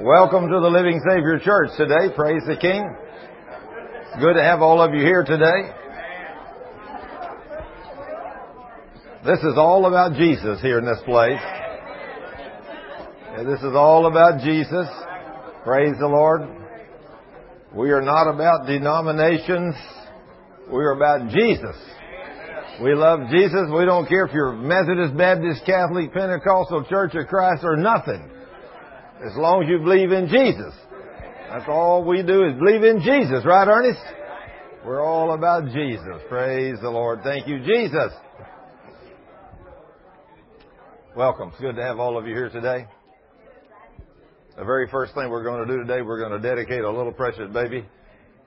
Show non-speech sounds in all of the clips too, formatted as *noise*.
Welcome to the Living Savior Church today. Praise the King. Good to have all of you here today. This is all about Jesus here in this place. this is all about Jesus. Praise the Lord. We are not about denominations. We are about Jesus. We love Jesus. We don't care if you're Methodist, Baptist, Catholic, Pentecostal, Church of Christ, or nothing. As long as you believe in Jesus. That's all we do is believe in Jesus, right, Ernest? We're all about Jesus. Praise the Lord. Thank you, Jesus. Welcome. It's good to have all of you here today. The very first thing we're going to do today, we're going to dedicate a little precious baby.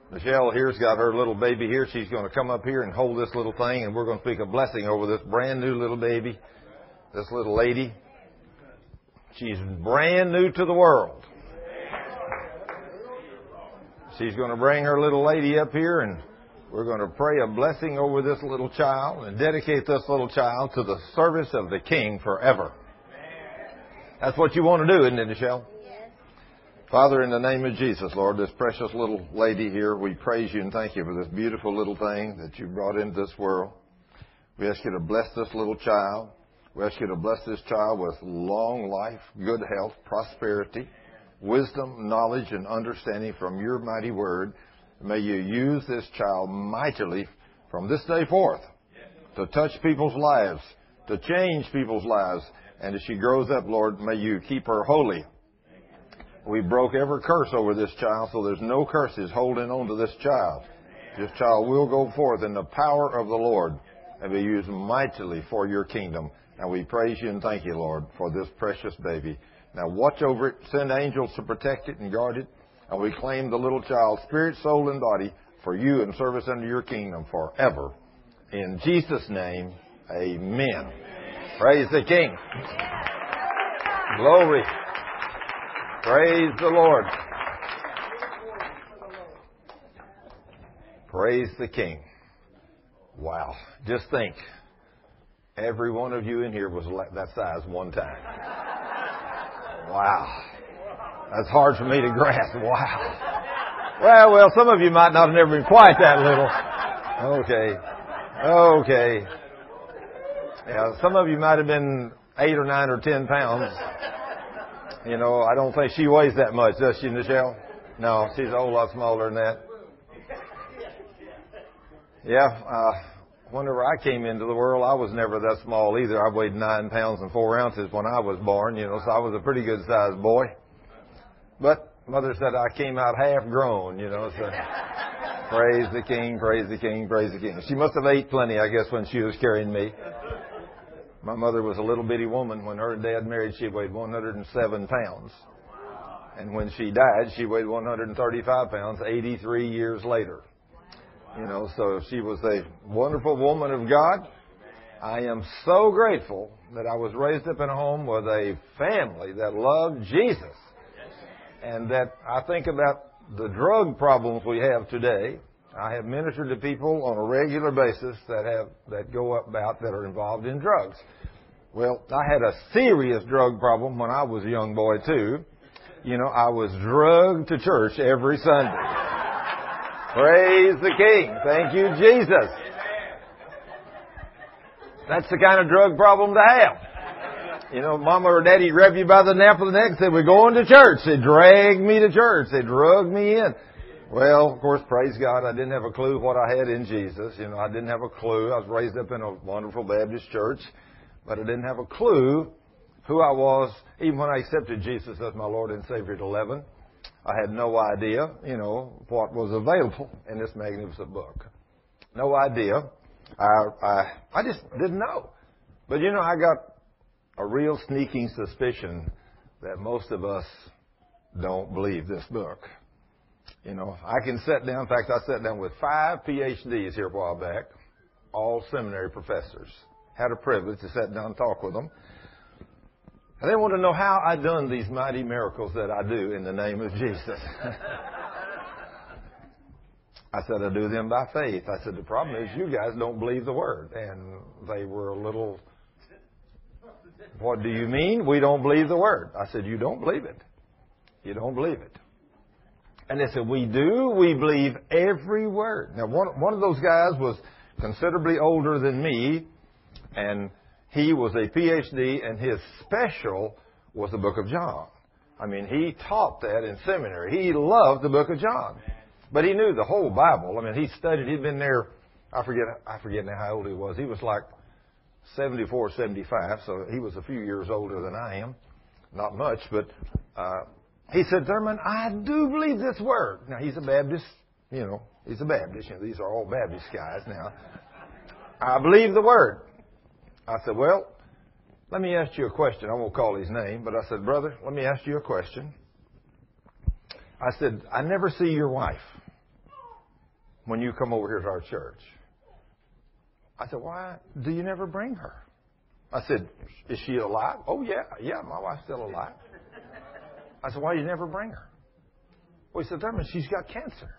Michelle here's got her little baby here. She's going to come up here and hold this little thing, and we're going to speak a blessing over this brand new little baby, this little lady. She's brand new to the world. She's going to bring her little lady up here and we're going to pray a blessing over this little child and dedicate this little child to the service of the King forever. That's what you want to do, isn't it, Michelle? Father, in the name of Jesus, Lord, this precious little lady here, we praise you and thank you for this beautiful little thing that you brought into this world. We ask you to bless this little child. We ask you to bless this child with long life, good health, prosperity, wisdom, knowledge, and understanding from your mighty word. May you use this child mightily from this day forth to touch people's lives, to change people's lives. And as she grows up, Lord, may you keep her holy. We broke every curse over this child, so there's no curses holding on to this child. This child will go forth in the power of the Lord and be used mightily for your kingdom. And we praise you and thank you, Lord, for this precious baby. Now watch over it, send angels to protect it and guard it, and we claim the little child, spirit, soul, and body, for you and service under your kingdom forever. In Jesus' name, amen. Praise the King. Glory. Praise the Lord. Praise the King. Wow. Just think. Every one of you in here was that size one time. Wow. That's hard for me to grasp. Wow. Well, well, some of you might not have never been quite that little. Okay. Okay. Yeah, some of you might have been eight or nine or ten pounds. You know, I don't think she weighs that much, does she, Michelle? No, she's a whole lot smaller than that. Yeah, uh, whenever I came into the world, I was never that small either. I weighed nine pounds and four ounces when I was born, you know, so I was a pretty good sized boy. But mother said I came out half grown, you know, so *laughs* praise the king, praise the king, praise the king. She must have ate plenty, I guess, when she was carrying me. My mother was a little bitty woman. When her dad married, she weighed 107 pounds. And when she died, she weighed 135 pounds 83 years later. You know, so she was a wonderful woman of God. I am so grateful that I was raised up in a home with a family that loved Jesus. And that I think about the drug problems we have today. I have ministered to people on a regular basis that have that go up about that are involved in drugs. Well, I had a serious drug problem when I was a young boy too. You know, I was drugged to church every Sunday. Praise the King. Thank you, Jesus. That's the kind of drug problem to have. You know, mama or daddy grab you by the nape of the neck and said, we're going to church. They dragged me to church. They drug me in. Well, of course, praise God, I didn't have a clue what I had in Jesus. You know, I didn't have a clue. I was raised up in a wonderful Baptist church, but I didn't have a clue who I was, even when I accepted Jesus as my Lord and Savior at 11. I had no idea, you know, what was available in this magnificent book. No idea. I, I, I just didn't know. But you know, I got a real sneaking suspicion that most of us don't believe this book. You know, I can sit down, in fact, I sat down with five PhDs here a while back, all seminary professors. Had a privilege to sit down and talk with them. And they want to know how I done these mighty miracles that I do in the name of Jesus. *laughs* I said, I do them by faith. I said, the problem is you guys don't believe the word. And they were a little, what do you mean? We don't believe the word. I said, you don't believe it. You don't believe it. And they said, we do. We believe every word. Now, one, one of those guys was considerably older than me, and he was a PhD, and his special was the book of John. I mean, he taught that in seminary. He loved the book of John. But he knew the whole Bible. I mean, he studied, he'd been there, I forget, I forget now how old he was. He was like 74, 75, so he was a few years older than I am. Not much, but, uh, he said, Thurman, I do believe this word. Now, he's a Baptist, you know, he's a Baptist. You know, these are all Baptist guys now. I believe the word. I said, well, let me ask you a question. I won't call his name, but I said, brother, let me ask you a question. I said, I never see your wife when you come over here to our church. I said, why do you never bring her? I said, is she alive? Oh, yeah, yeah, my wife's still alive. I said, why do you never bring her? Well, he said, Thurman, she's got cancer.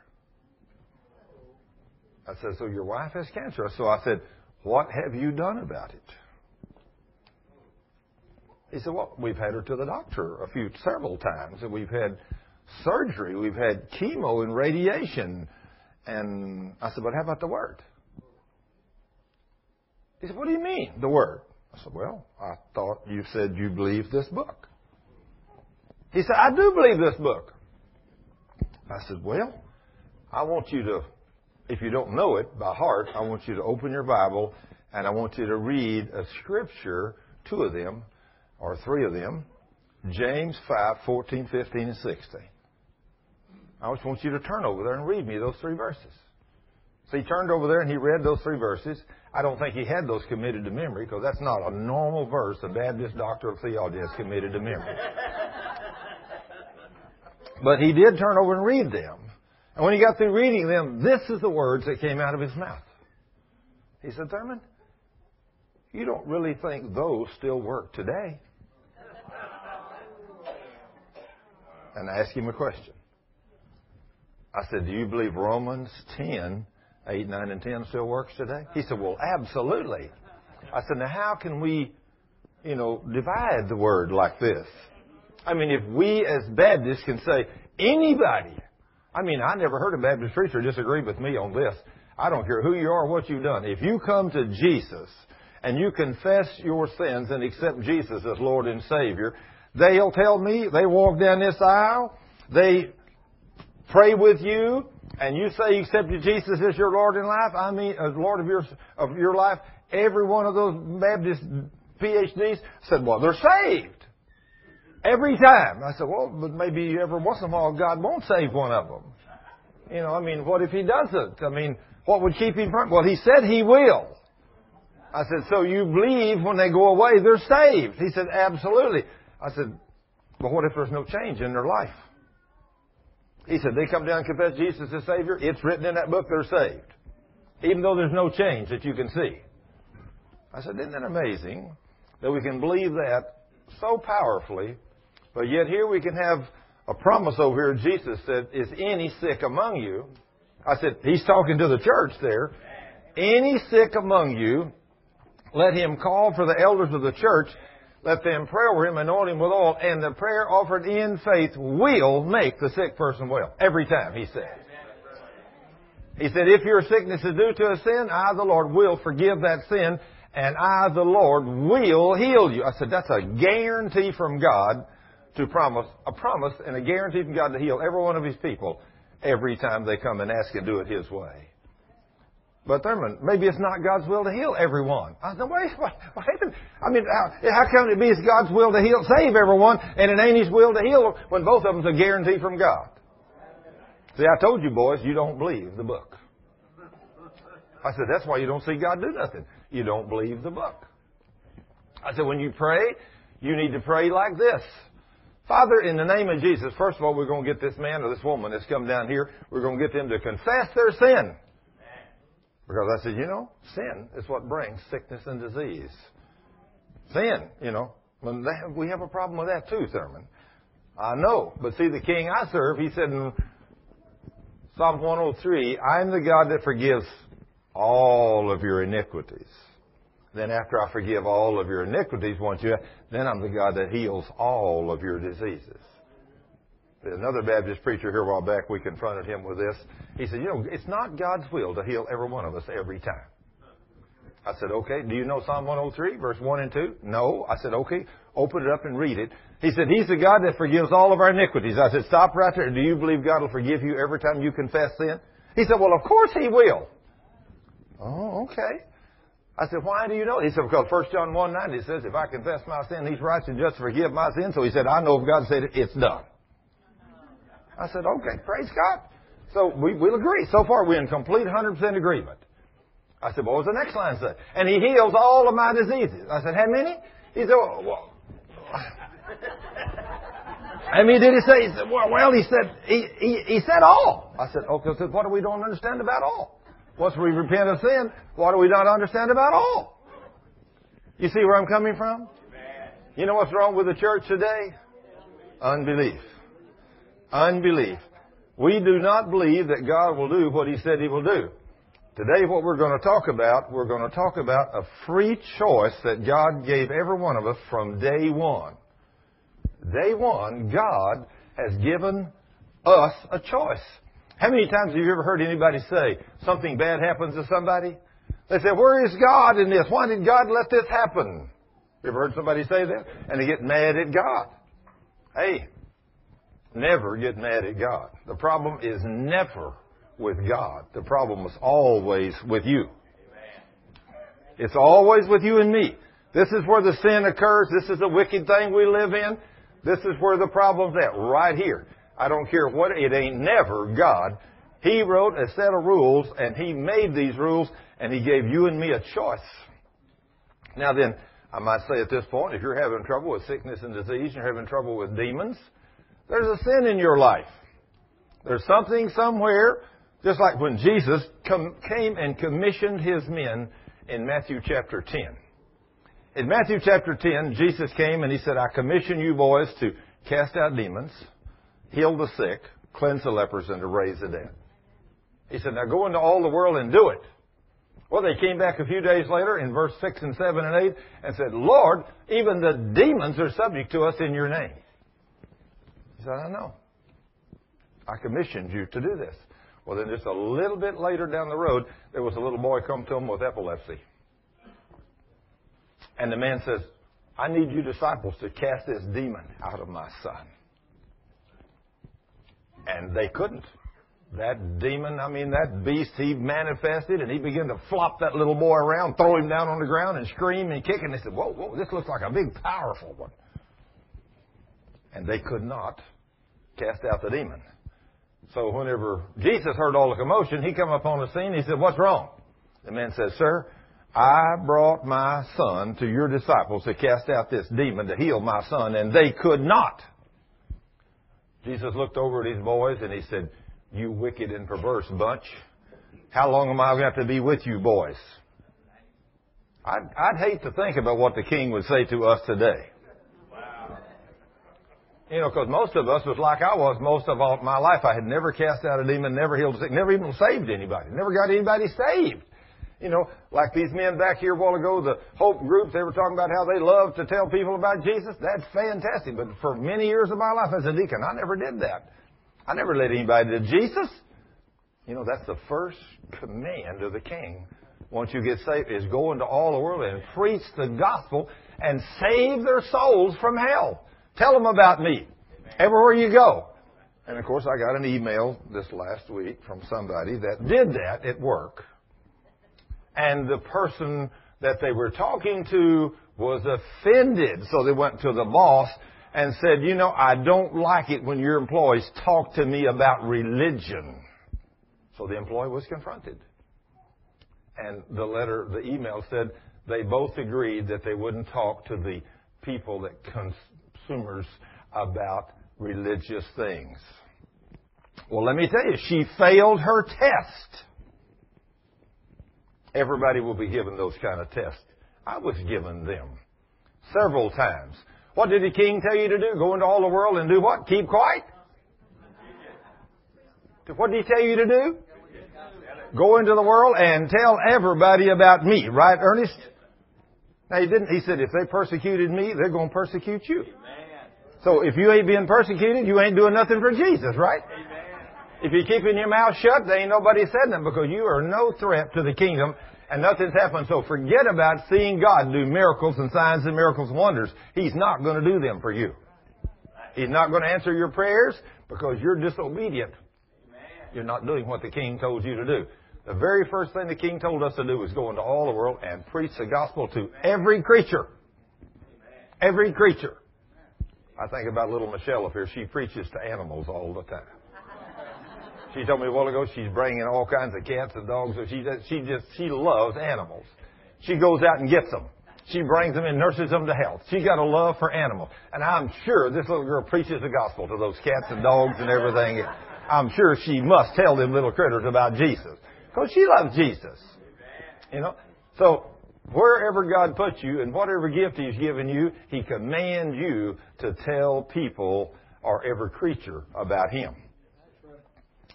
I said, so your wife has cancer. So I said, what have you done about it? He said, well, we've had her to the doctor a few, several times, and we've had surgery, we've had chemo and radiation. And I said, but how about the word? He said, what do you mean, the word? I said, well, I thought you said you believed this book. He said, I do believe this book. I said, well, I want you to, if you don't know it by heart, I want you to open your Bible and I want you to read a scripture, two of them, or three of them, James 5, 14, 15, and 16. I just want you to turn over there and read me those three verses. So he turned over there and he read those three verses. I don't think he had those committed to memory because that's not a normal verse a Baptist doctor of theology has committed to memory. But he did turn over and read them. And when he got through reading them, this is the words that came out of his mouth. He said, Thurman, you don't really think those still work today. And I asked him a question. I said, Do you believe Romans 10, 8, 9, and 10 still works today? He said, Well, absolutely. I said, Now, how can we, you know, divide the word like this? I mean, if we as Baptists can say, anybody, I mean, I never heard a Baptist preacher disagree with me on this. I don't care who you are, what you've done. If you come to Jesus and you confess your sins and accept Jesus as Lord and Savior, they'll tell me, they walk down this aisle, they pray with you, and you say you accepted Jesus as your Lord in life, I mean, as Lord of your, of your life, every one of those Baptist PhDs said, well, they're saved. Every time. I said, well, but maybe every once in a while God won't save one of them. You know, I mean, what if He doesn't? I mean, what would keep Him from? Well, He said He will. I said, so you believe when they go away they're saved? He said, absolutely. I said, but what if there's no change in their life? He said, they come down and confess Jesus as Savior. It's written in that book they're saved. Even though there's no change that you can see. I said, isn't that amazing that we can believe that so powerfully but yet here we can have a promise over here. Jesus said, Is any sick among you? I said, He's talking to the church there. Any sick among you, let him call for the elders of the church. Let them pray over him, anoint him with oil, and the prayer offered in faith will make the sick person well. Every time, he said. He said, if your sickness is due to a sin, I, the Lord, will forgive that sin, and I, the Lord, will heal you. I said, that's a guarantee from God to promise, a promise and a guarantee from God to heal every one of His people every time they come and ask and do it His way. But Thurman, maybe it's not God's will to heal everyone. I said, wait, wait, wait. I mean, how, how can it be it's God's will to heal, save everyone, and it ain't His will to heal when both of them's a guarantee from God? See, I told you boys, you don't believe the book. I said, that's why you don't see God do nothing. You don't believe the book. I said, when you pray, you need to pray like this. Father, in the name of Jesus, first of all, we're going to get this man or this woman that's come down here, we're going to get them to confess their sin. Because I said, you know, sin is what brings sickness and disease. Sin, you know, we have a problem with that too, Thurman. I know, but see, the king I serve, he said in Psalm 103, I'm the God that forgives all of your iniquities. Then after I forgive all of your iniquities once you, then I'm the God that heals all of your diseases. Another Baptist preacher here a while back, we confronted him with this. He said, you know, it's not God's will to heal every one of us every time. I said, okay, do you know Psalm 103, verse 1 and 2? No. I said, okay, open it up and read it. He said, He's the God that forgives all of our iniquities. I said, stop right there. Do you believe God will forgive you every time you confess sin? He said, well, of course He will. Oh, okay. I said, why do you know? He said, because 1 John 1 9, it says, if I confess my sin, He's righteous and just to forgive my sin. So he said, I know if God said it, it's done. I said, okay, praise God. So we, we'll agree. So far, we're in complete 100% agreement. I said, what was the next line say? And He heals all of my diseases. I said, how many? He said, well, I mean, *laughs* did he say? He said, well, well, he said he, he, he said all. I said, okay. so what do we don't understand about all? Once we repent of sin, what do we not understand about all? You see where I'm coming from? You know what's wrong with the church today? Unbelief. Unbelief. We do not believe that God will do what He said He will do. Today, what we're going to talk about, we're going to talk about a free choice that God gave every one of us from day one. Day one, God has given us a choice. How many times have you ever heard anybody say something bad happens to somebody? They say, Where is God in this? Why did God let this happen? You ever heard somebody say that? And they get mad at God. Hey, never get mad at God. The problem is never with God. The problem is always with you. It's always with you and me. This is where the sin occurs. This is the wicked thing we live in. This is where the problem's at, right here. I don't care what, it ain't never God. He wrote a set of rules and He made these rules and He gave you and me a choice. Now then, I might say at this point, if you're having trouble with sickness and disease, you're having trouble with demons, there's a sin in your life. There's something somewhere just like when Jesus come, came and commissioned his men in Matthew chapter 10. In Matthew chapter 10, Jesus came and he said, I commission you boys to cast out demons, heal the sick, cleanse the lepers, and to raise the dead. He said, now go into all the world and do it. Well, they came back a few days later in verse 6 and 7 and 8 and said, Lord, even the demons are subject to us in your name. He said, I know. I commissioned you to do this. Well, then just a little bit later down the road, there was a little boy come to him with epilepsy. And the man says, I need you disciples to cast this demon out of my son. And they couldn't. That demon, I mean, that beast, he manifested and he began to flop that little boy around, throw him down on the ground and scream and kick. And they said, whoa, whoa, this looks like a big, powerful one. And they could not cast out the demon. So whenever Jesus heard all the commotion, he come upon the scene. He said, "What's wrong?" The man said, "Sir, I brought my son to your disciples to cast out this demon to heal my son, and they could not." Jesus looked over at his boys and he said, "You wicked and perverse bunch, how long am I going to have to be with you boys?" I'd, I'd hate to think about what the king would say to us today. You know, because most of us was like I was most of all my life. I had never cast out a demon, never healed sick, never even saved anybody, never got anybody saved. You know, like these men back here a while ago, the Hope groups, they were talking about how they love to tell people about Jesus. That's fantastic. But for many years of my life as a deacon, I never did that. I never led anybody to Jesus. You know, that's the first command of the king once you get saved is go into all the world and preach the gospel and save their souls from hell. Tell them about me. Everywhere you go. And of course, I got an email this last week from somebody that did that at work. And the person that they were talking to was offended. So they went to the boss and said, you know, I don't like it when your employees talk to me about religion. So the employee was confronted. And the letter, the email said they both agreed that they wouldn't talk to the people that consumers about religious things. Well, let me tell you, she failed her test. Everybody will be given those kind of tests. I was given them several times. What did the king tell you to do? Go into all the world and do what? Keep quiet? What did he tell you to do? Go into the world and tell everybody about me, right, Ernest? Now he didn't. He said, if they persecuted me, they're going to persecute you. So if you ain't being persecuted, you ain't doing nothing for Jesus, right? If you're keeping your mouth shut, there ain't nobody said nothing because you are no threat to the kingdom and nothing's happened. So forget about seeing God do miracles and signs and miracles and wonders. He's not going to do them for you. He's not going to answer your prayers because you're disobedient. You're not doing what the king told you to do. The very first thing the king told us to do was go into all the world and preach the gospel to every creature. Every creature. I think about little Michelle up here. She preaches to animals all the time. She told me a while ago she's bringing all kinds of cats and dogs. So She she just she loves animals. She goes out and gets them. She brings them and nurses them to health. She got a love for animals. And I'm sure this little girl preaches the gospel to those cats and dogs and everything. I'm sure she must tell them little critters about Jesus. Because she loves Jesus. You know? So, wherever God puts you and whatever gift He's given you, He commands you to tell people or every creature about Him.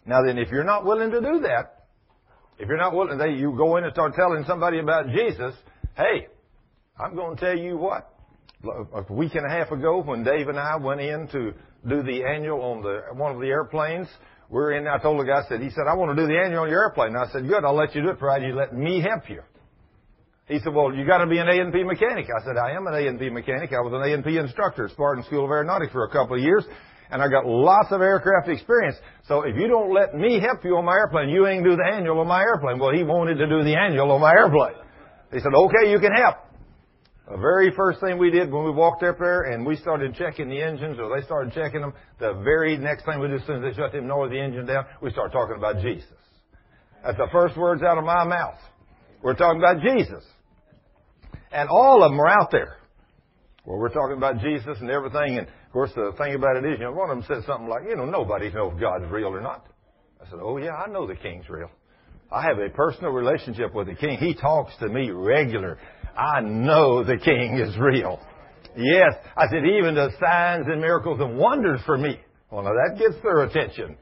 Now then, if you're not willing to do that, if you're not willing, they, you go in and start telling somebody about Jesus, hey, I'm going to tell you what. A week and a half ago, when Dave and I went in to do the annual on the one of the airplanes, we're in. I told the guy, I said, he said, I want to do the annual on your airplane. And I said, good, I'll let you do it, provided you let me help you. He said, well, you got to be an A&P mechanic. I said, I am an A&P mechanic. I was an A&P instructor at Spartan School of Aeronautics for a couple of years and I got lots of aircraft experience. So if you don't let me help you on my airplane, you ain't do the annual on my airplane. Well, he wanted to do the annual on my airplane. He said, okay, you can help. The very first thing we did when we walked up there and we started checking the engines or they started checking them, the very next thing we did as soon as they shut them noise the engine down, we started talking about Jesus. That's the first words out of my mouth. We're talking about Jesus. And all of them are out there. Well, we're talking about Jesus and everything, and of course, the thing about it is, you know, one of them said something like, you know, nobody knows if God's real or not. I said, oh yeah, I know the King's real. I have a personal relationship with the King. He talks to me regular. I know the King is real. Yes, I said, even the signs and miracles and wonders for me. Well, now that gets their attention.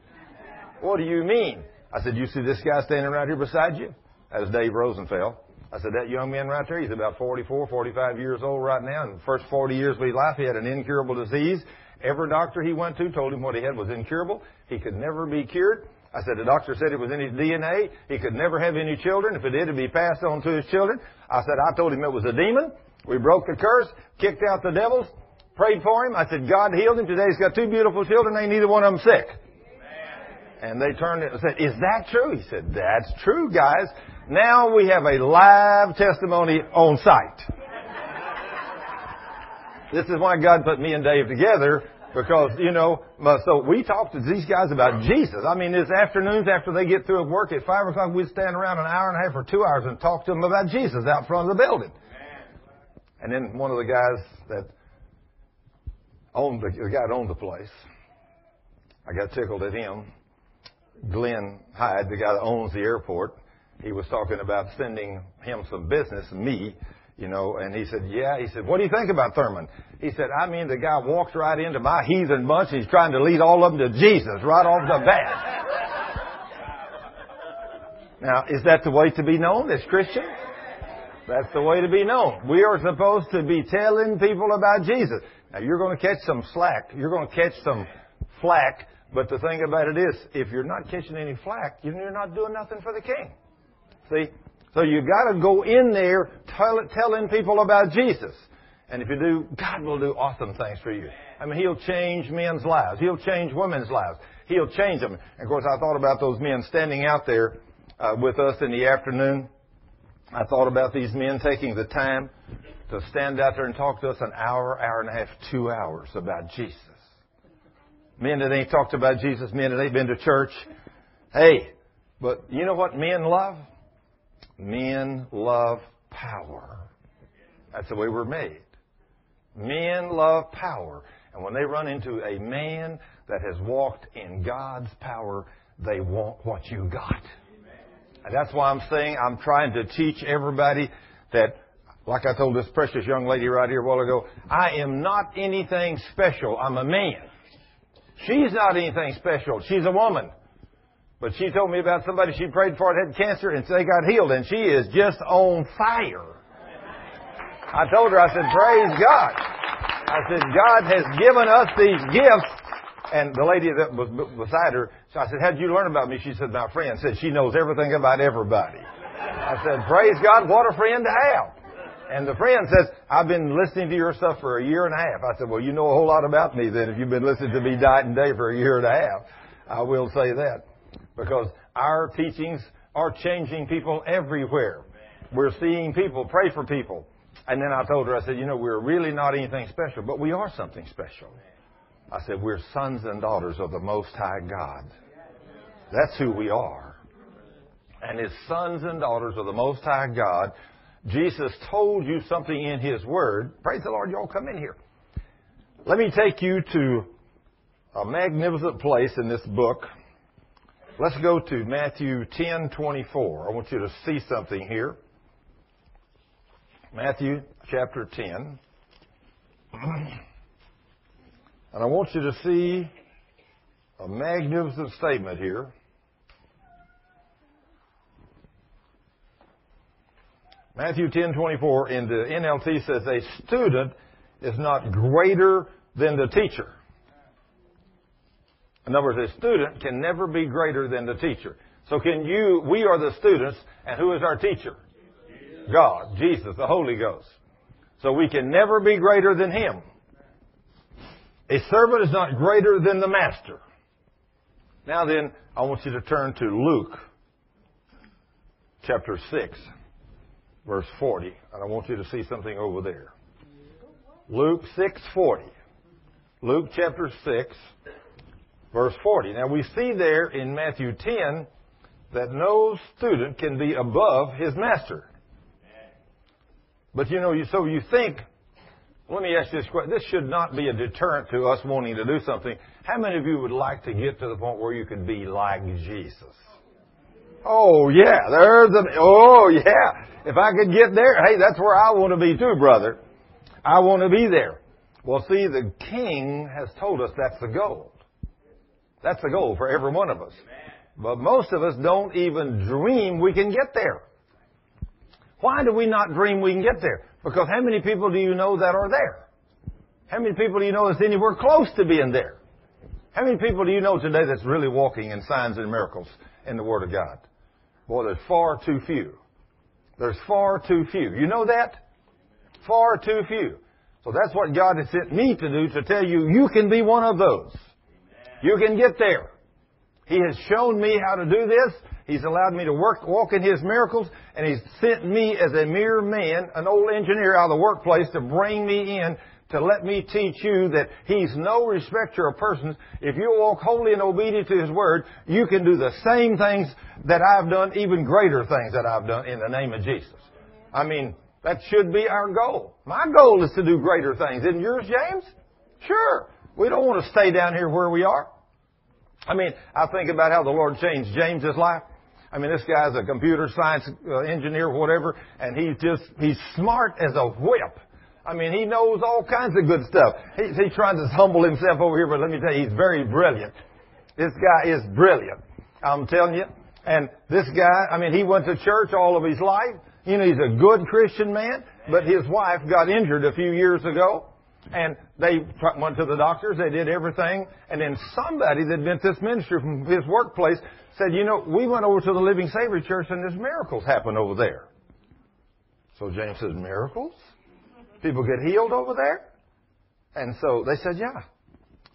What do you mean? I said, you see this guy standing right here beside you? That is Dave Rosenfeld. I said, that young man right there, he's about 44, 45 years old right now. In the first 40 years of his life, he had an incurable disease. Every doctor he went to told him what he had was incurable. He could never be cured. I said, the doctor said it was in his DNA. He could never have any children. If it did, it'd be passed on to his children. I said, I told him it was a demon. We broke the curse, kicked out the devils, prayed for him. I said, God healed him. Today he's got two beautiful children. Ain't neither one of them sick. And they turned and said, is that true? He said, that's true, guys. Now we have a live testimony on site. This is why God put me and Dave together because, you know, so we talked to these guys about Jesus. I mean, it's afternoons after they get through work at 5 o'clock, we'd stand around an hour and a half or two hours and talk to them about Jesus out front of the building. And then one of the guys that owned the, the guy that owned the place, I got tickled at him. Glenn Hyde, the guy that owns the airport, he was talking about sending him some business, me, you know, and he said, yeah, he said, what do you think about Thurman? He said, I mean, the guy walks right into my heathen bunch. He's trying to lead all of them to Jesus right off the bat. now, is that the way to be known as Christians? That's the way to be known. We are supposed to be telling people about Jesus. Now, you're going to catch some slack. You're going to catch some flack. But the thing about it is, if you're not catching any flack, you're not doing nothing for the king. See? So you've gotta go in there tell, telling people about Jesus. And if you do, God will do awesome things for you. I mean, He'll change men's lives. He'll change women's lives. He'll change them. And of course, I thought about those men standing out there uh, with us in the afternoon. I thought about these men taking the time to stand out there and talk to us an hour, hour and a half, two hours about Jesus. Men that ain't talked about Jesus, men that ain't been to church. Hey, but you know what men love? Men love power. That's the way we're made. Men love power. And when they run into a man that has walked in God's power, they want what you got. And that's why I'm saying I'm trying to teach everybody that, like I told this precious young lady right here a while ago, I am not anything special. I'm a man. She's not anything special. She's a woman. But she told me about somebody she prayed for that had cancer and they got healed and she is just on fire. I told her, I said, praise God. I said, God has given us these gifts. And the lady that was beside her, so I said, how did you learn about me? She said, my friend said she knows everything about everybody. I said, praise God, what a friend to have. And the friend says, I've been listening to your stuff for a year and a half. I said, well, you know a whole lot about me then if you've been listening to me night and day for a year and a half. I will say that. Because our teachings are changing people everywhere. We're seeing people, pray for people. And then I told her, I said, you know, we're really not anything special, but we are something special. I said, we're sons and daughters of the Most High God. That's who we are. And as sons and daughters of the Most High God, Jesus told you something in His Word. Praise the Lord, y'all come in here. Let me take you to a magnificent place in this book. Let's go to Matthew 10:24. I want you to see something here. Matthew chapter 10. *clears throat* And I want you to see a magnificent statement here. Matthew 10:24 in the NLT says a student is not greater than the teacher. In other words, a student can never be greater than the teacher. So can you, we are the students, and who is our teacher? God, Jesus, the Holy Ghost. So we can never be greater than Him. A servant is not greater than the master. Now then, I want you to turn to Luke chapter 6, verse 40. And I want you to see something over there. Luke 6:40. Luke chapter 6, verse 40. Now we see there in Matthew 10 that no student can be above his master. But you know, so you think, let me ask you this question. This should not be a deterrent to us wanting to do something. How many of you would like to get to the point where you could be like Jesus? Oh yeah, there's an, oh yeah. If I could get there, hey, that's where I want to be too, brother. I want to be there. Well, see, the King has told us that's the goal. That's the goal for every one of us. But most of us don't even dream we can get there. Why do we not dream we can get there? Because how many people do you know that are there? How many people do you know that's anywhere close to being there? How many people do you know today that's really walking in signs and miracles in the Word of God? Boy, there's far too few. There's far too few. You know that? Far too few. So that's what God has sent me to do to tell you you can be one of those. You can get there. He has shown me how to do this. He's allowed me to work, walk in His miracles, and He's sent me as a mere man, an old engineer out of the workplace to bring me in to let me teach you that He's no respecter of persons. If you walk holy and obedient to His Word, you can do the same things that I've done, even greater things that I've done in the name of Jesus. I mean, that should be our goal. My goal is to do greater things. Isn't yours, James? Sure. We don't want to stay down here where we are. I mean, I think about how the Lord changed James's life. I mean, this guy's a computer science uh, engineer, whatever, and he's just, he's smart as a whip. I mean, he knows all kinds of good stuff. He's, he's trying to humble himself over here, but let me tell you, he's very brilliant. This guy is brilliant. I'm telling you. And this guy, I mean, he went to church all of his life. You know, he's a good Christian man, but his wife got injured a few years ago. And they went to the doctors, they did everything, and then somebody that been this ministry from his workplace said, you know, we went over to the Living Savior Church and there's miracles happen over there. So James says, miracles? People get healed over there? And so they said, yeah.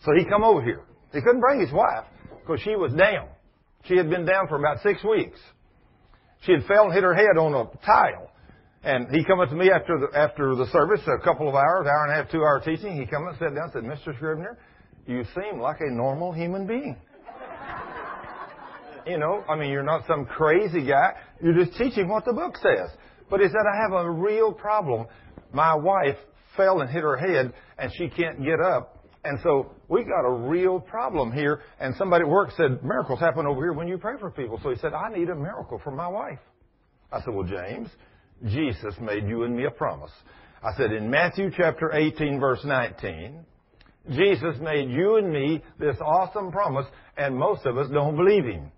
So he come over here. He couldn't bring his wife because she was down. She had been down for about six weeks. She had fell and hit her head on a tile. And he come up to me after the, after the service, a couple of hours, hour and a half, two hour teaching. He come and sat down said, Mr. Scrivner, you seem like a normal human being. you know, I mean, you're not some crazy guy. You're just teaching what the book says. But he said, I have a real problem. My wife fell and hit her head and she can't get up. And so we got a real problem here. And somebody at work said, miracles happen over here when you pray for people. So he said, I need a miracle for my wife. I said, well, James, Jesus made you and me a promise. I said in Matthew chapter 18 verse 19, Jesus made you and me this awesome promise and most of us don't believe him.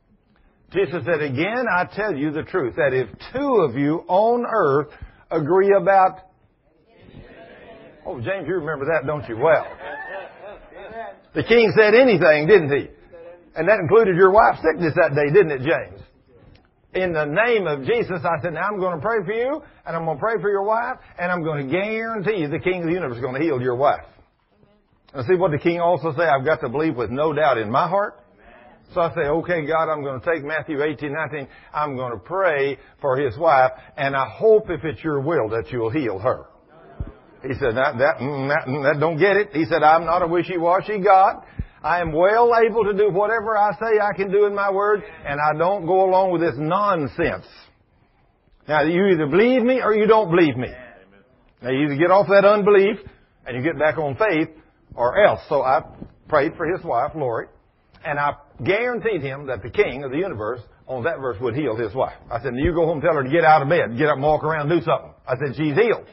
Jesus said, again, I tell you the truth, that if two of you on earth agree about Oh, James, you remember that, don't you? Well, the king said anything, didn't he? And that included your wife's sickness that day, didn't it, James? In the name of Jesus, I said, now I'm going to pray for you, and I'm going to pray for your wife, and I'm going to guarantee you the King of the universe is going to heal your wife. And see what the King also say? I've got to believe with no doubt in my heart. So I say, okay, God, I'm going to take Matthew 18, 19. I'm going to pray for his wife, and I hope if it's your will that you'll heal her. He said, that, that, mm, that, mm, that don't get it. He said, I'm not a wishy-washy God. I am well able to do whatever I say I can do in my word, and I don't go along with this nonsense. Now, you either believe me or you don't believe me. Now, you either get off that unbelief and you get back on faith, or else. So I prayed for his wife, Lori, and I guaranteed him that the king of the universe on that verse would heal his wife. I said, you go home and tell her to get out of bed, get up and walk around, do something. I said, she's healed.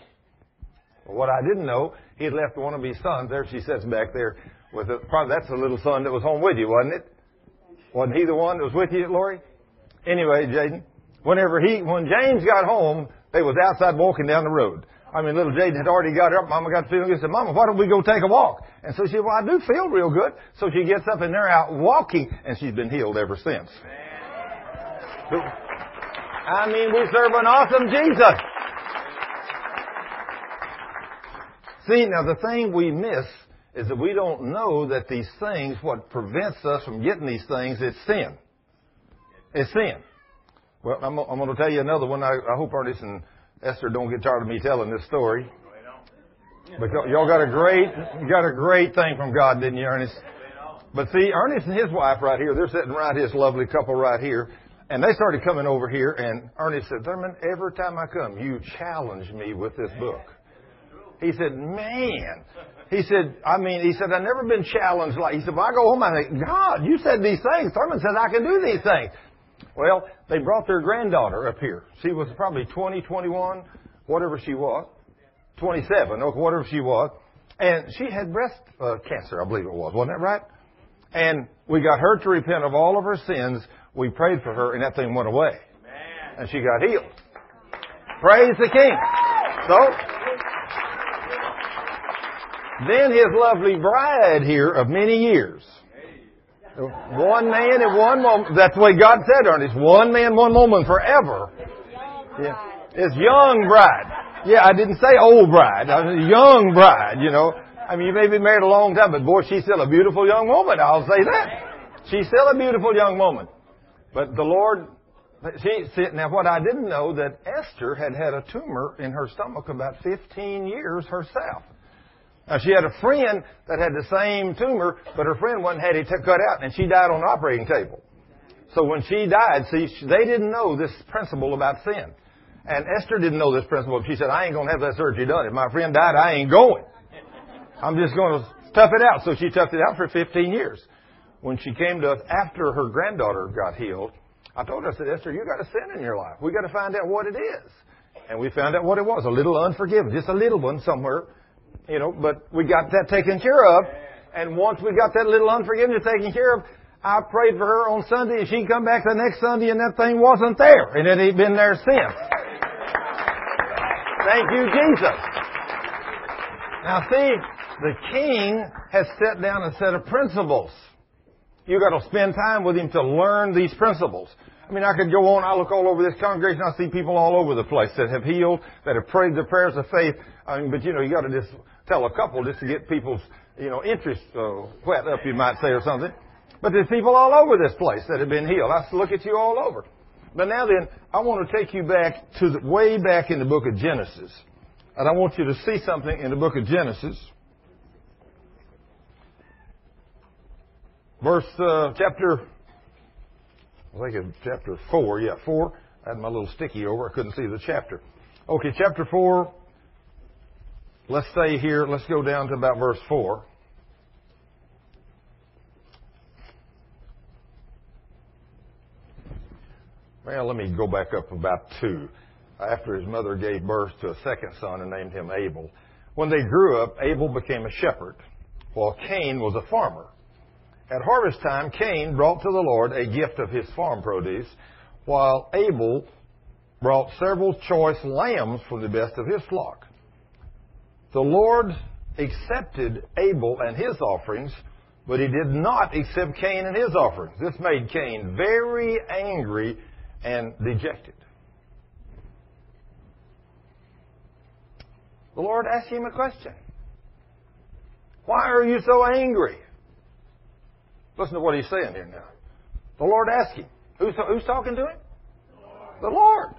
But what I didn't know, he had left one of his sons. There she sits back there Probably that's the little son that was home with you, wasn't it? Wasn't he the one that was with you, Lori? Anyway, Jaden, whenever he, when James got home, they was outside walking down the road. I mean, little Jaden had already got up. Mama got feeling good. Said, Mama, why don't we go take a walk? And so she said, well, I do feel real good. So she gets up and they're out walking and she's been healed ever since. I mean, we serve an awesome Jesus. See, now the thing we miss is that we don't know that these things, what prevents us from getting these things, is sin. It's sin. Well, I'm, I'm going to tell you another one. I, I hope Ernest and Esther don't get tired of me telling this story. But y'all got a great, got a great thing from God, didn't you, Ernest? But see, Ernest and his wife right here, they're sitting right here, this lovely couple right here. And they started coming over here, and Ernest said, Thurman, every time I come, you challenge me with this book. He said, man. He said, I mean, he said, I've never been challenged like, he said, when I go home, I think, God, you said these things. Thurman says I can do these things. Well, they brought their granddaughter up here. She was probably 20, 21, whatever she was. 27, or whatever she was. And she had breast uh, cancer, I believe it was. Wasn't that right? And we got her to repent of all of her sins. We prayed for her, and that thing went away. And she got healed. Praise the King. So, then his lovely bride here of many years. One man in one moment. That's the way God said, it. Ernest. One man, one woman forever. Yeah. It's young bride. Yeah, I didn't say old bride. I was young bride, you know. I mean, you may be married a long time, but boy, she's still a beautiful young woman. I'll say that. She's still a beautiful young woman. But the Lord, see, now what I didn't know that Esther had had a tumor in her stomach about 15 years herself. Now, she had a friend that had the same tumor, but her friend wasn't had it cut out, and she died on the operating table. So when she died, see, they didn't know this principle about sin. And Esther didn't know this principle. She said, I ain't going to have that surgery done. If my friend died, I ain't going. I'm just going to tough it out. So she toughed it out for 15 years. When she came to us after her granddaughter got healed, I told her, I said, Esther, you got a sin in your life. We got to find out what it is. And we found out what it was. A little unforgiveness. Just a little one somewhere you know, but we got that taken care of. And once we got that little unforgiveness taken care of, I prayed for her on Sunday and she come back the next Sunday and that thing wasn't there. And it ain't been there since. Thank you, Jesus. Now see, the king has set down a set of principles. You gotta spend time with him to learn these principles. I mean, I could go on. I look all over this congregation. I see people all over the place that have healed, that have prayed the prayers of faith. I mean, but you know, you got to just tell a couple just to get people's, you know, interest uh, whet up, you might say, or something. But there's people all over this place that have been healed. I look at you all over. But now then, I want to take you back to the, way back in the book of Genesis. And I want you to see something in the book of Genesis. Verse, uh, chapter I think it's chapter 4. Yeah, 4. I had my little sticky over. I couldn't see the chapter. Okay, chapter 4. Let's stay here. Let's go down to about verse 4. Well, let me go back up about 2. After his mother gave birth to a second son and named him Abel. When they grew up, Abel became a shepherd, while Cain was a farmer. At harvest time, Cain brought to the Lord a gift of his farm produce, while Abel brought several choice lambs from the best of his flock. The Lord accepted Abel and his offerings, but he did not accept Cain and his offerings. This made Cain very angry and dejected. The Lord asked him a question. Why are you so angry? Listen to what he's saying here now. The Lord asked him. Who's, who's talking to him? The Lord.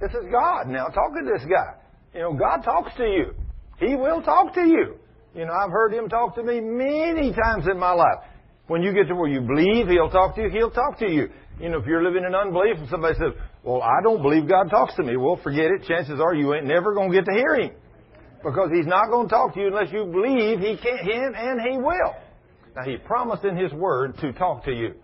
This is God now talking to this guy. You know, God talks to you. He will talk to you. You know, I've heard Him talk to me many times in my life. When you get to where you believe He'll talk to you, He'll talk to you. You know, if you're living in unbelief and somebody says, well, I don't believe God talks to me, well, forget it. Chances are you ain't never going to get to hear Him. Because He's not going to talk to you unless you believe He can, him and He will. Now, He promised in His Word to talk to you.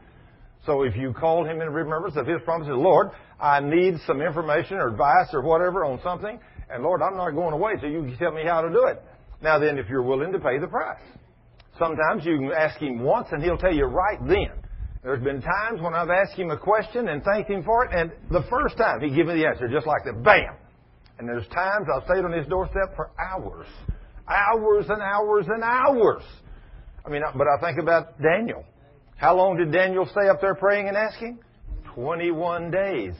So if you call Him in remembrance of His promises, Lord, I need some information or advice or whatever on something, and Lord, I'm not going away, so you can tell me how to do it. Now then, if you're willing to pay the price. Sometimes you can ask Him once and He'll tell you right then. There's been times when I've asked Him a question and thanked Him for it, and the first time He gives me the answer, just like that, bam! And there's times I've stayed on His doorstep for hours. Hours and hours and hours. I mean, but I think about Daniel. How long did Daniel stay up there praying and asking? 21 days.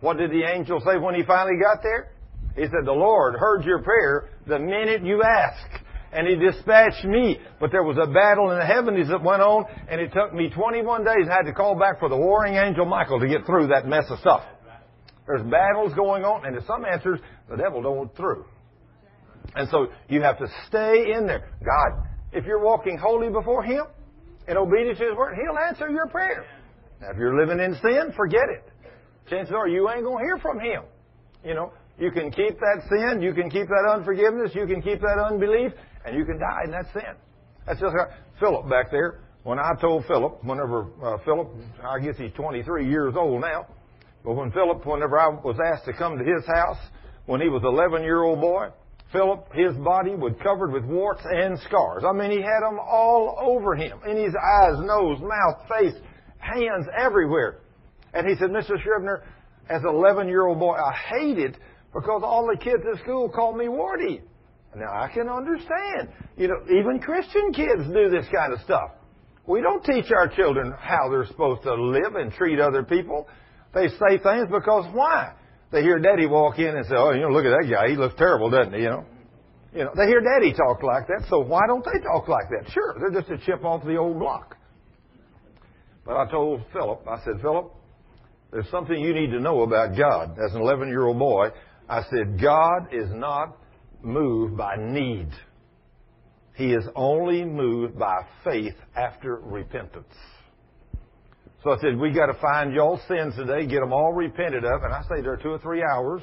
What did the angel say when he finally got there? He said, The Lord heard your prayer the minute you asked. And he dispatched me. But there was a battle in the heavens that went on, and it took me 21 days. I had to call back for the warring angel Michael to get through that mess of stuff. There's battles going on, and in some answers, the devil don't want through. And so you have to stay in there. God, if you're walking holy before Him, in obedience to His Word, He'll answer your prayer. Now, if you're living in sin, forget it. Chances are you ain't going to hear from Him. You know, you can keep that sin, you can keep that unforgiveness, you can keep that unbelief, and you can die in that sin. That's just like Philip back there. When I told Philip, whenever uh, Philip, I guess he's 23 years old now, but when Philip, whenever I was asked to come to his house, when he was 11 year old boy, Philip, his body was covered with warts and scars. I mean, he had them all over him, in his eyes, nose, mouth, face, hands, everywhere. And he said, Mr. Scrivner, as an 11 year old boy, I hated because all the kids at school called me warty. Now I can understand. You know, even Christian kids do this kind of stuff. We don't teach our children how they're supposed to live and treat other people. They say things because why? They hear daddy walk in and say, oh, you know, look at that guy. He looks terrible, doesn't he? You know? You know, they hear daddy talk like that, so why don't they talk like that? Sure, they're just a chip off the old block. But I told Philip, I said, Philip, there's something you need to know about God. As an 11 year old boy, I said, God is not moved by need. He is only moved by faith after repentance. So I said, we got to find y'all sins today, get them all repented of. And I say there are two or three hours.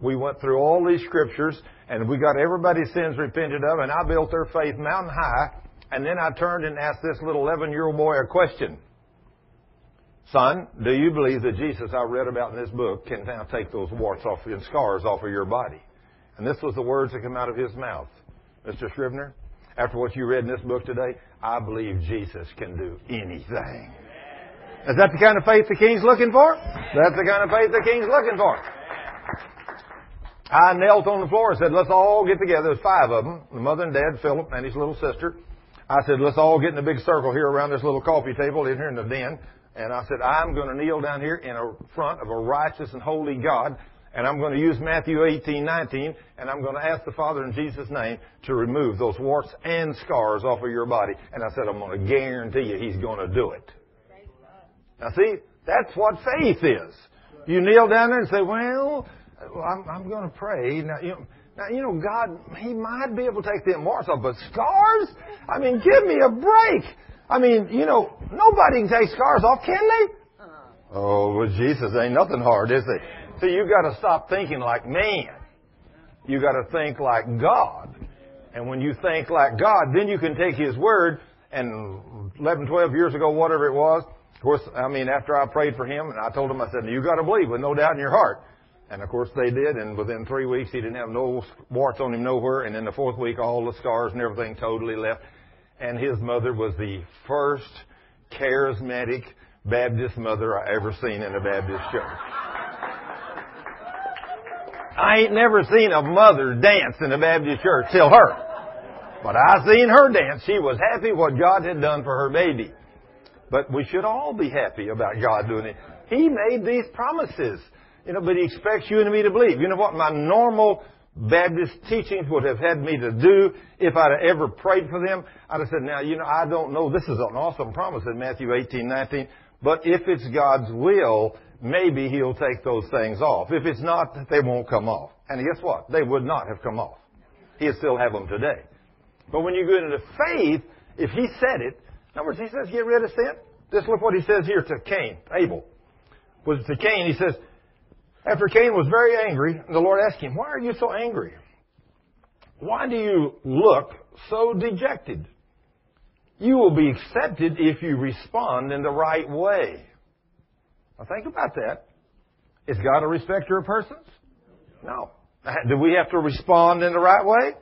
We went through all these scriptures and we got everybody's sins repented of and I built their faith mountain high. And then I turned and asked this little 11 year old boy a question. Son, do you believe that Jesus I read about in this book can now take those warts off and scars off of your body? And this was the words that come out of his mouth. Mr. Scrivner, after what you read in this book today, I believe Jesus can do anything. Is that the kind of faith the king's looking for? That's the kind of faith the king's looking for. I knelt on the floor and said, let's all get together. There's five of them, the mother and dad, Philip, and his little sister. I said, let's all get in a big circle here around this little coffee table in here in the den. And I said, I'm going to kneel down here in front of a righteous and holy God. And I'm going to use Matthew 18, 19, and I'm going to ask the Father in Jesus' name to remove those warts and scars off of your body. And I said, I'm going to guarantee you He's going to do it. Now see, that's what faith is. You kneel down there and say, well, I'm, I'm going to pray. Now, you know, now, you know, God, He might be able to take the warts off, but scars? I mean, give me a break. I mean, you know, nobody can take scars off, can they? Oh, well, Jesus ain't nothing hard, is it? See, you got to stop thinking like man. You got to think like God. And when you think like God, then you can take His word. And 11, 12 years ago, whatever it was, of course, I mean, after I prayed for him, and I told him, I said, you got to believe with no doubt in your heart. And of course they did, and within three weeks he didn't have no warts on him nowhere, and in the fourth week all the scars and everything totally left. And his mother was the first charismatic Baptist mother I ever seen in a Baptist church. I ain't never seen a mother dance in a Baptist church till her. But I seen her dance. She was happy what God had done for her baby. But we should all be happy about God doing it. He made these promises. You know, but He expects you and me to believe. You know what? My normal Baptist teachings would have had me to do if I'd have ever prayed for them. I'd have said, now, you know, I don't know. This is an awesome promise in Matthew 18, 19. But if it's God's will, maybe He'll take those things off. If it's not, they won't come off. And guess what? They would not have come off. He'd still have them today. But when you go into faith, if He said it, in other words, He says, get rid of sin. Just look what He says here to Cain, Abel. Was to Cain, He says, after Cain was very angry, the Lord asked him, Why are you so angry? Why do you look so dejected? You will be accepted if you respond in the right way. Now think about that. Is God a respecter of persons? No. Do we have to respond in the right way?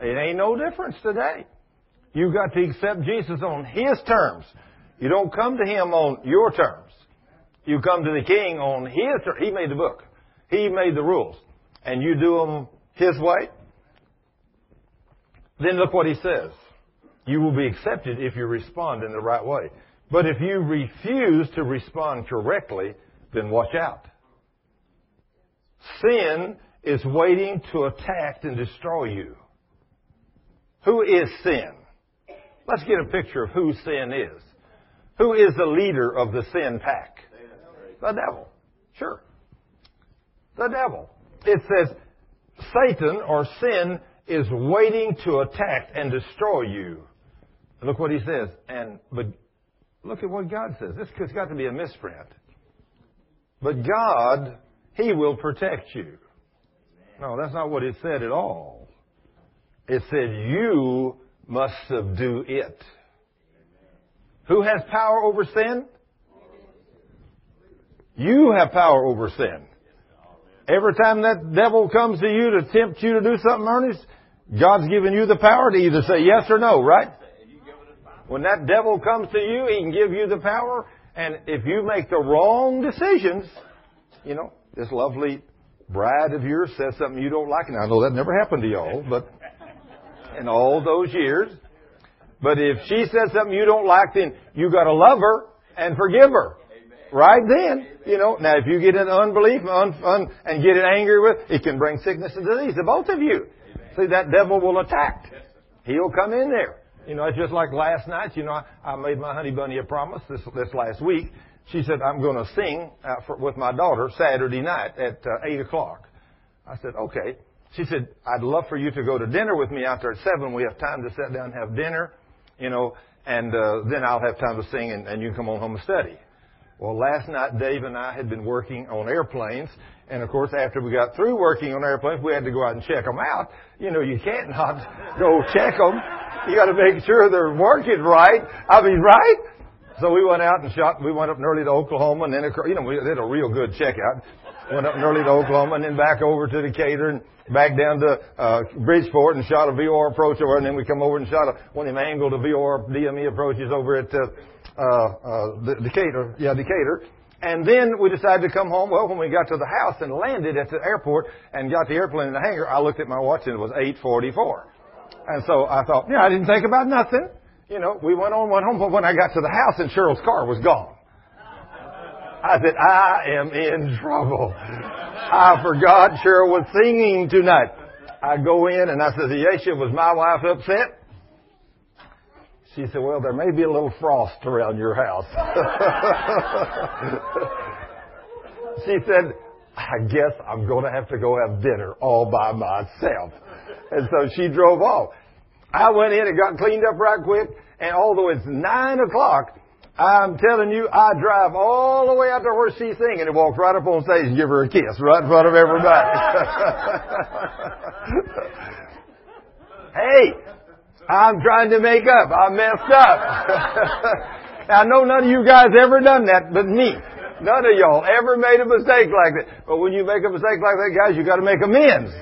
It ain't no difference today. You've got to accept Jesus on His terms. You don't come to Him on your terms. You come to the King on His terms. He made the book. He made the rules. And you do them His way. Then look what He says. You will be accepted if you respond in the right way. But if you refuse to respond correctly, then watch out. Sin is waiting to attack and destroy you. Who is sin? Let's get a picture of who sin is. Who is the leader of the sin pack? The devil. Sure. The devil. It says Satan or sin is waiting to attack and destroy you. Look what he says. And but look at what God says. This has got to be a misprint. But God, He will protect you. No, that's not what it said at all. It said you must subdue it. Who has power over sin? You have power over sin. Every time that devil comes to you to tempt you to do something earnest, God's given you the power to either say yes or no, right? When that devil comes to you, he can give you the power. And if you make the wrong decisions, you know, this lovely bride of yours says something you don't like, and I know that never happened to y'all, but in all those years. But if she says something you don't like, then you got to love her and forgive her. Right then, you know. Now, if you get in unbelief un, un, and get it angry with, it can bring sickness and disease to both of you. See, that devil will attack. He'll come in there. You know, it's just like last night. You know, I, I made my honey bunny a promise this this last week. She said I'm going to sing uh, for, with my daughter Saturday night at uh, eight o'clock. I said okay. She said I'd love for you to go to dinner with me out there at seven. We have time to sit down and have dinner. You know, and uh, then I'll have time to sing, and, and you can come on home and study. Well, last night Dave and I had been working on airplanes, and of course, after we got through working on airplanes, we had to go out and check them out. You know, you can't not *laughs* go check them. You got to make sure they're working right. I mean, right? So we went out and shot. We went up early to Oklahoma, and then you know we did a real good checkout. Went up early to Oklahoma, and then back over to Decatur, and back down to uh, Bridgeport, and shot a VOR approach over, and then we come over and shot a, one of them angled VOR DME approaches over at uh, uh, uh, Decatur. Yeah, Decatur. And then we decided to come home. Well, when we got to the house and landed at the airport and got the airplane in the hangar, I looked at my watch and it was 8:44. And so I thought, yeah, I didn't think about nothing. You know, we went on, went home. But when I got to the house and Cheryl's car was gone, I said, I am in trouble. I forgot Cheryl was singing tonight. I go in and I said, Yesha, was my wife upset? She said, Well, there may be a little frost around your house. *laughs* she said, I guess I'm going to have to go have dinner all by myself. And so she drove off. I went in and got cleaned up right quick, and although it's nine o'clock, I'm telling you, I drive all the way out to where she's singing and walk right up on stage and give her a kiss right in front of everybody. *laughs* hey, I'm trying to make up. I messed up. *laughs* I know none of you guys ever done that but me. None of y'all ever made a mistake like that. But when you make a mistake like that, guys, you gotta make amends.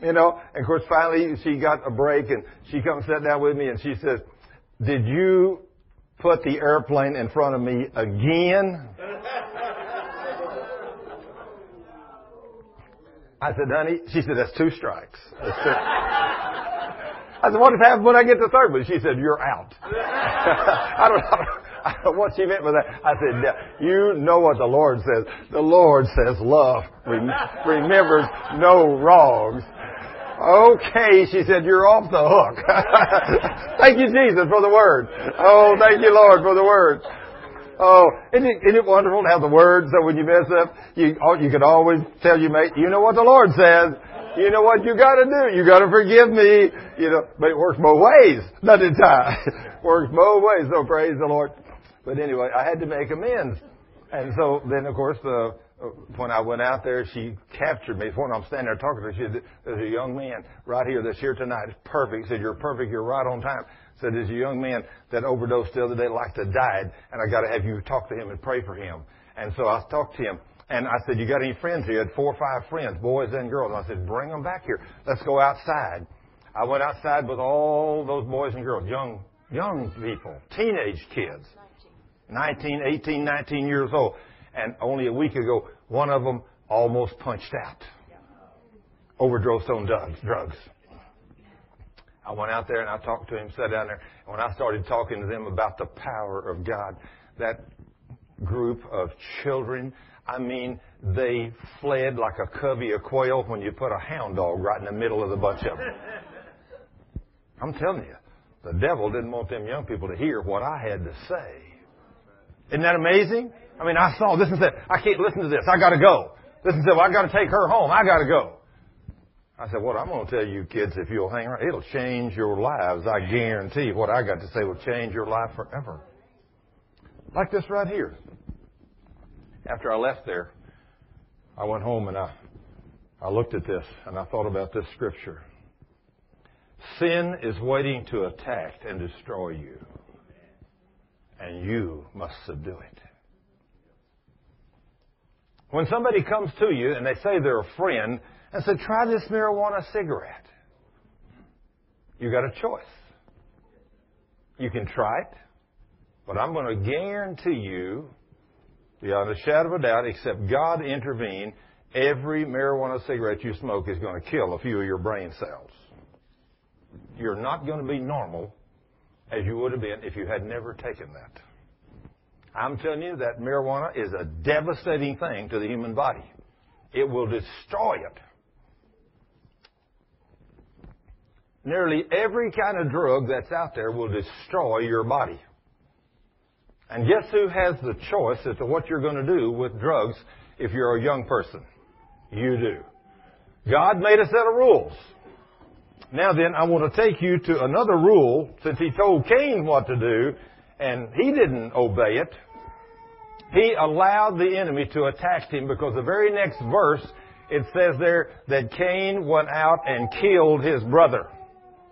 You know, and of course finally she got a break and she comes sat down with me and she says, did you put the airplane in front of me again? I said, honey, she said, that's two strikes. That's two. I said, what happens when I get the third one? She said, you're out. *laughs* I don't know. I don't know what she meant by that. I said, you know what the Lord says. The Lord says love remembers no wrongs. Okay, she said, you're off the hook. *laughs* thank you, Jesus, for the word. Oh, thank you, Lord, for the word. Oh, isn't it, isn't it wonderful to have the word so when you mess up, you, oh, you can always tell your mate, you know what the Lord says. You know what you gotta do. You gotta forgive me. You know, but it works both ways. Nothing *laughs* time. works both ways. So praise the Lord. But anyway, I had to make amends. And so then of course, uh, when I went out there, she captured me. When I'm standing there talking to her, she said, there's a young man right here that's here tonight. It's perfect. She said, you're perfect. You're right on time said there's a young man that overdosed the other day like to died, and I got to have you talk to him and pray for him. And so I talked to him, and I said, you got any friends here? He had four or five friends, boys and girls. And I said, bring them back here. Let's go outside. I went outside with all those boys and girls, young, young people, teenage kids, 19, 18, 19 years old. And only a week ago, one of them almost punched out. Overdosed on drugs. I went out there and I talked to him, sat down there. And when I started talking to them about the power of God, that group of children, I mean, they fled like a covey of quail when you put a hound dog right in the middle of the bunch of them. I'm telling you, the devil didn't want them young people to hear what I had to say. Isn't that amazing? I mean, I saw this and said, I can't listen to this. I gotta go. This and said, well, I gotta take her home. I gotta go. I said, what I'm going to tell you kids, if you'll hang around, it'll change your lives. I guarantee what I got to say will change your life forever. Like this right here. After I left there, I went home and I, I looked at this and I thought about this scripture. Sin is waiting to attack and destroy you. And you must subdue it. When somebody comes to you and they say they're a friend, and say, try this marijuana cigarette. You got a choice. You can try it, but I'm going to guarantee you, beyond a shadow of a doubt, except God intervene, every marijuana cigarette you smoke is going to kill a few of your brain cells. You're not going to be normal as you would have been if you had never taken that. I'm telling you that marijuana is a devastating thing to the human body. It will destroy it. Nearly every kind of drug that's out there will destroy your body. And guess who has the choice as to what you're going to do with drugs if you're a young person? You do. God made a set of rules. Now then, I want to take you to another rule since he told Cain what to do and he didn't obey it. He allowed the enemy to attack him because the very next verse it says there that Cain went out and killed his brother.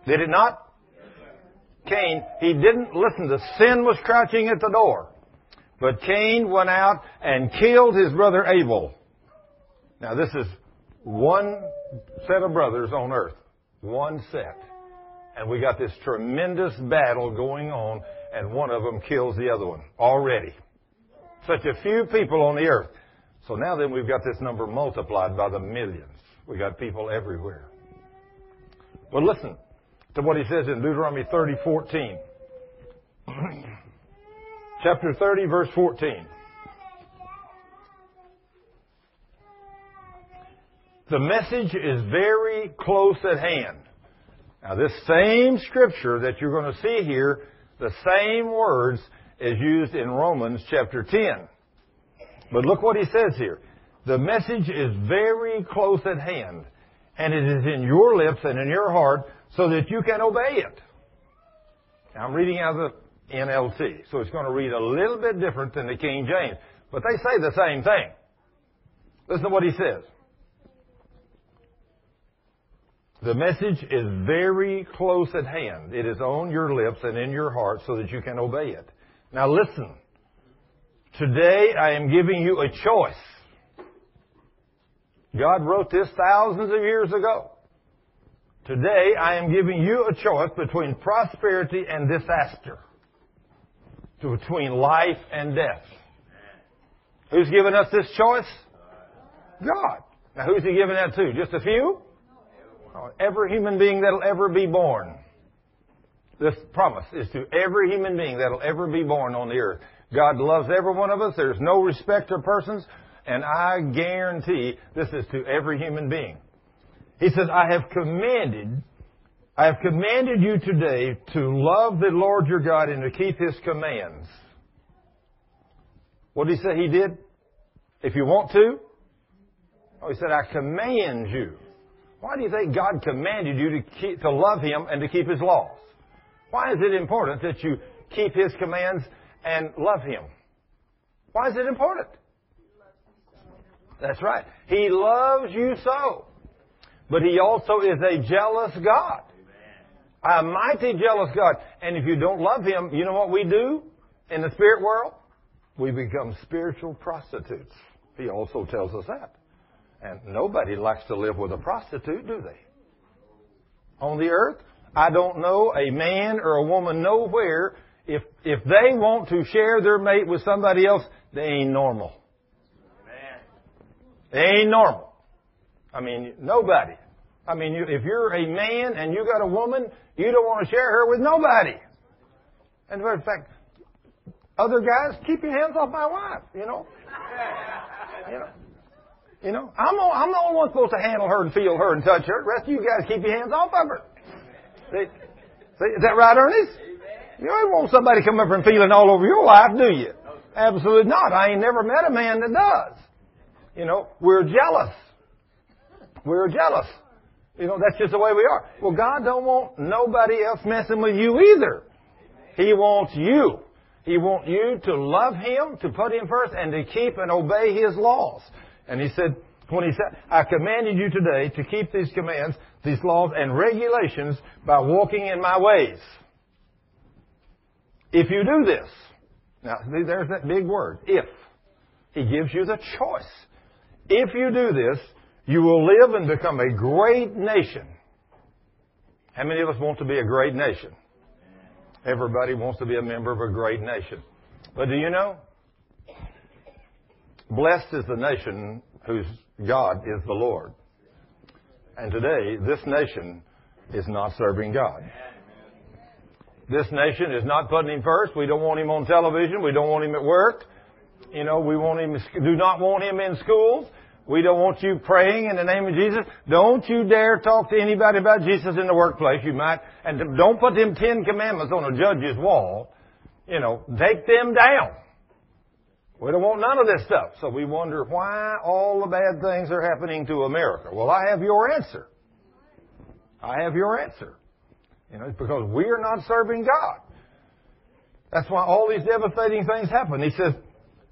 Did it not? Cain, he didn't listen. The sin was crouching at the door. But Cain went out and killed his brother Abel. Now this is one set of brothers on earth. One set. And we got this tremendous battle going on and one of them kills the other one already. Such a few people on the earth. So now then we've got this number multiplied by the millions. We've got people everywhere. But listen, to what he says in Deuteronomy 30, 14. *clears throat* Chapter 30, verse 14. The message is very close at hand. Now, this same scripture that you're going to see here, the same words is used in Romans chapter 10. But look what he says here. The message is very close at hand, and it is in your lips and in your heart so that you can obey it. I'm reading out of the NLT, so it's going to read a little bit different than the King James, but they say the same thing. Listen to what he says. The message is very close at hand. It is on your lips and in your heart so that you can obey it. Now listen. Today I am giving you a choice. God wrote this thousands of years ago. Today, I am giving you a choice between prosperity and disaster, between life and death. Who's given us this choice? God. Now, who's he giving that to? Just a few? Every human being that'll ever be born. This promise is to every human being that'll ever be born on the earth. God loves every one of us. There's no respect of persons. And I guarantee this is to every human being. He says, I have commanded, I have commanded you today to love the Lord your God and to keep His commands. What did He say He did? If you want to? Oh, He said, I command you. Why do you think God commanded you to keep, to love Him and to keep His laws? Why is it important that you keep His commands and love Him? Why is it important? That's right. He loves you so. But He also is a jealous God. A mighty jealous God. And if you don't love Him, you know what we do in the spirit world? We become spiritual prostitutes. He also tells us that. And nobody likes to live with a prostitute, do they? On the earth, I don't know a man or a woman nowhere if if they want to share their mate with somebody else, they ain't normal. They ain't normal. I mean, nobody. I mean, you, if you're a man and you got a woman, you don't want to share her with nobody. And in fact, other guys, keep your hands off my wife. You know. You know. You know, I'm, the, I'm the only one supposed to handle her and feel her and touch her. The rest of you guys keep your hands off of her. See, see, is that right, Ernest? You don't want somebody coming up and feeling all over your life, do you? Absolutely not. I ain't never met a man that does. You know, we're jealous. We're jealous. You know, that's just the way we are. Well, God don't want nobody else messing with you either. He wants you. He wants you to love Him, to put Him first, and to keep and obey His laws. And He said, when He said, I commanded you today to keep these commands, these laws and regulations by walking in my ways. If you do this, now there's that big word, if. He gives you the choice. If you do this, you will live and become a great nation. How many of us want to be a great nation? Everybody wants to be a member of a great nation. But do you know? Blessed is the nation whose God is the Lord. And today, this nation is not serving God. This nation is not putting him first. We don't want him on television. We don't want him at work. You know, we want him, do not want him in schools. We don't want you praying in the name of Jesus. Don't you dare talk to anybody about Jesus in the workplace. You might, and don't put them Ten Commandments on a judge's wall. You know, take them down. We don't want none of this stuff. So we wonder why all the bad things are happening to America. Well, I have your answer. I have your answer. You know, it's because we are not serving God. That's why all these devastating things happen. He says,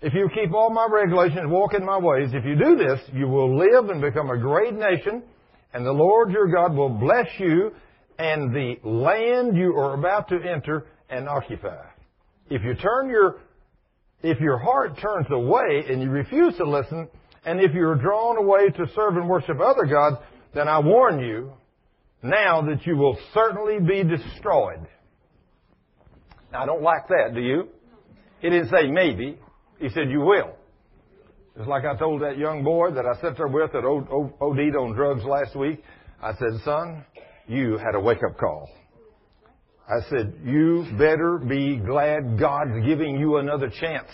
if you keep all my regulations, walk in my ways, if you do this, you will live and become a great nation, and the Lord your God will bless you and the land you are about to enter and occupy. If you turn your, if your heart turns away and you refuse to listen, and if you're drawn away to serve and worship other gods, then I warn you now that you will certainly be destroyed. Now, I don't like that, do you? He didn't say maybe. He said, You will. It's like I told that young boy that I sat there with that OD'd on drugs last week. I said, Son, you had a wake up call. I said, You better be glad God's giving you another chance.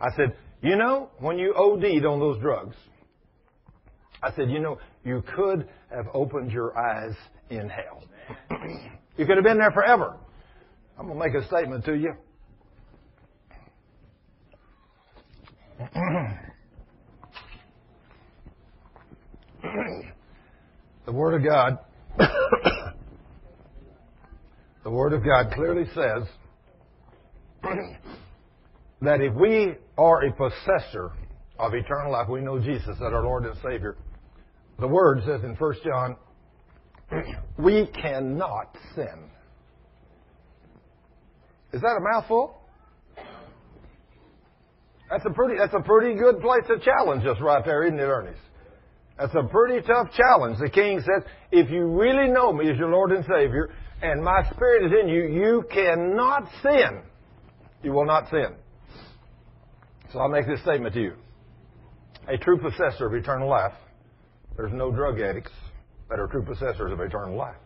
I said, You know, when you OD'd on those drugs, I said, You know, you could have opened your eyes in hell. *clears throat* you could have been there forever. I'm going to make a statement to you. *clears throat* the Word of God, the Word of God clearly says that if we are a possessor of eternal life, we know Jesus as our Lord and Savior. The Word says in 1 John, we cannot sin. Is that a mouthful? That's a pretty, that's a pretty good place to challenge us right there, isn't it, Ernest? That's a pretty tough challenge. The king says, if you really know me as your Lord and Savior, and my Spirit is in you, you cannot sin. You will not sin. So I'll make this statement to you. A true possessor of eternal life there's no drug addicts that are true possessors of eternal life.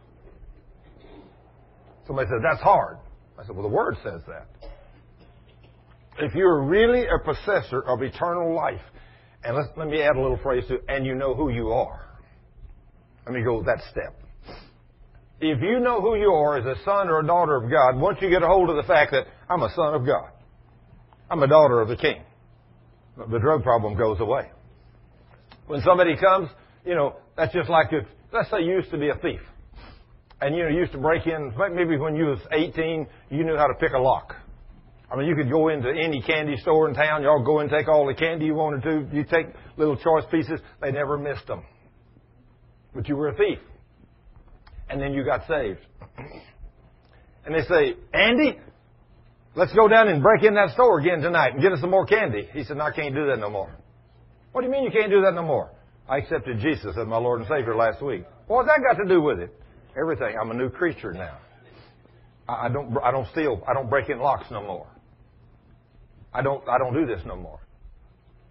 Somebody says, that's hard. I said, well, the Word says that. If you're really a possessor of eternal life, and let let me add a little phrase to it, and you know who you are. Let me go that step. If you know who you are as a son or a daughter of God, once you get a hold of the fact that I'm a son of God, I'm a daughter of the King, the drug problem goes away. When somebody comes, you know, that's just like if, let's say you used to be a thief. And you know, you used to break in, maybe when you was 18, you knew how to pick a lock. I mean, you could go into any candy store in town. Y'all go and take all the candy you wanted to. You take little choice pieces. They never missed them. But you were a thief. And then you got saved. And they say, Andy, let's go down and break in that store again tonight and get us some more candy. He said, no, I can't do that no more. What do you mean you can't do that no more? I accepted Jesus as my Lord and Savior last week. What's that got to do with it? Everything. I'm a new creature now. I don't, I don't steal, I don't break in locks no more. I don't, I don't do this no more.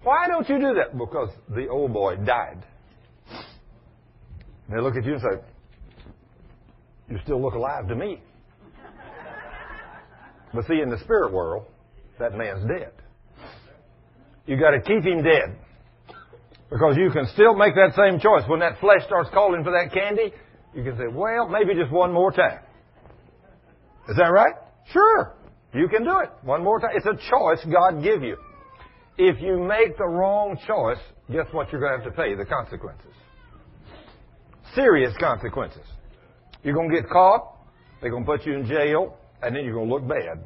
Why don't you do that? Because the old boy died. They look at you and say, you still look alive to me. But see, in the spirit world, that man's dead. You got to keep him dead. Because you can still make that same choice. When that flesh starts calling for that candy, you can say, well, maybe just one more time. Is that right? Sure. You can do it. One more time. It's a choice God give you. If you make the wrong choice, guess what you're going to have to pay? The consequences. Serious consequences. You're going to get caught. They're going to put you in jail. And then you're going to look bad.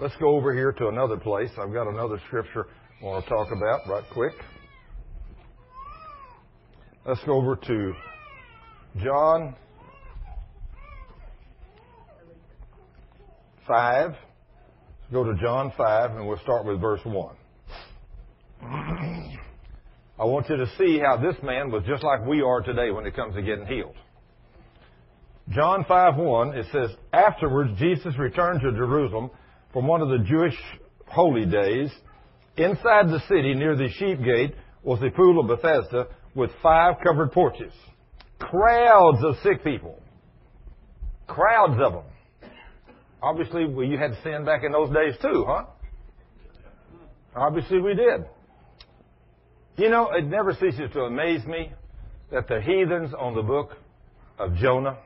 Let's go over here to another place. I've got another scripture I want to talk about right quick. Let's go over to John 5. Let's go to John 5 and we'll start with verse 1. *clears throat* I want you to see how this man was just like we are today when it comes to getting healed. John 5 1, it says, Afterwards, Jesus returned to Jerusalem from one of the Jewish holy days. Inside the city, near the sheep gate, was the pool of Bethesda with five covered porches. Crowds of sick people. Crowds of them. Obviously, well, you had sin back in those days too, huh? Obviously, we did. You know, it never ceases to amaze me that the heathens on the book of Jonah,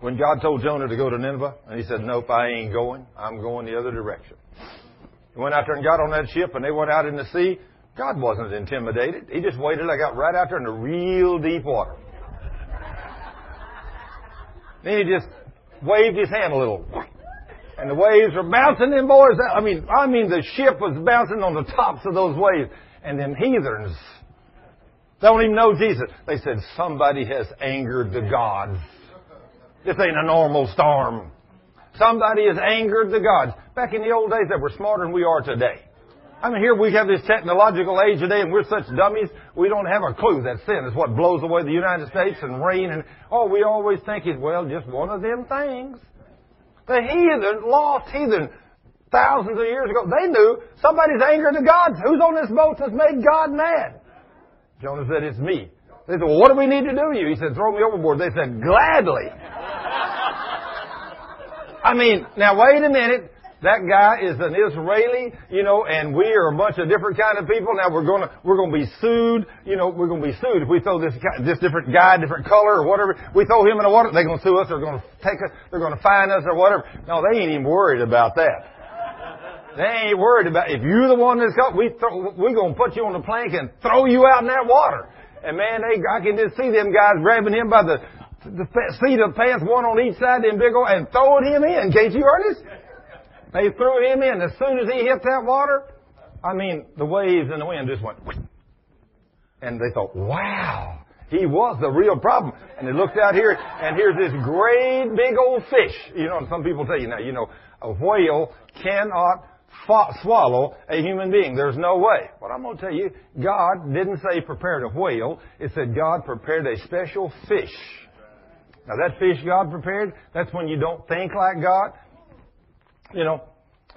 when God told Jonah to go to Nineveh, and he said, Nope, I ain't going. I'm going the other direction. He went out there and got on that ship, and they went out in the sea. God wasn't intimidated. He just waited. I got right out there in the real deep water. then he just waved his hand a little. And the waves were bouncing them boys. I mean, I mean the ship was bouncing on the tops of those waves. And them heathens don't even know Jesus. They said, somebody has angered the gods. This ain't a normal storm. Somebody has angered the gods. Back in the old days, they were smarter than we are today. I mean, here we have this technological age today, and we're such dummies, we don't have a clue that sin is what blows away the United States and rain, and all we always think is, well, just one of them things. The heathen, lost heathen, thousands of years ago, they knew somebody's angered the gods. Who's on this boat that's made God mad? Jonah said, it's me. They said, well, what do we need to do to you? He said, throw me overboard. They said, gladly. *laughs* I mean, now wait a minute. That guy is an Israeli, you know, and we are a bunch of different kind of people. Now we're gonna, we're gonna be sued, you know, we're gonna be sued if we throw this this different guy, different color or whatever. We throw him in the water, they're gonna sue us, they're gonna take us, they're gonna fine us or whatever. No, they ain't even worried about that. They ain't worried about, if you're the one that's got, we throw, we're gonna put you on the plank and throw you out in that water. And man, they, I can just see them guys grabbing him by the, the seat of pants, one on each side, them big old, and throwing him in. Can't you, Ernest? They threw him in. As soon as he hit that water, I mean, the waves and the wind just went. And they thought, wow, he was the real problem. And they looked out here, and here's this great big old fish. You know, some people tell you now, you know, a whale cannot swallow a human being. There's no way. But I'm going to tell you, God didn't say prepared a whale. It said God prepared a special fish. Now that fish God prepared, that's when you don't think like God. You know,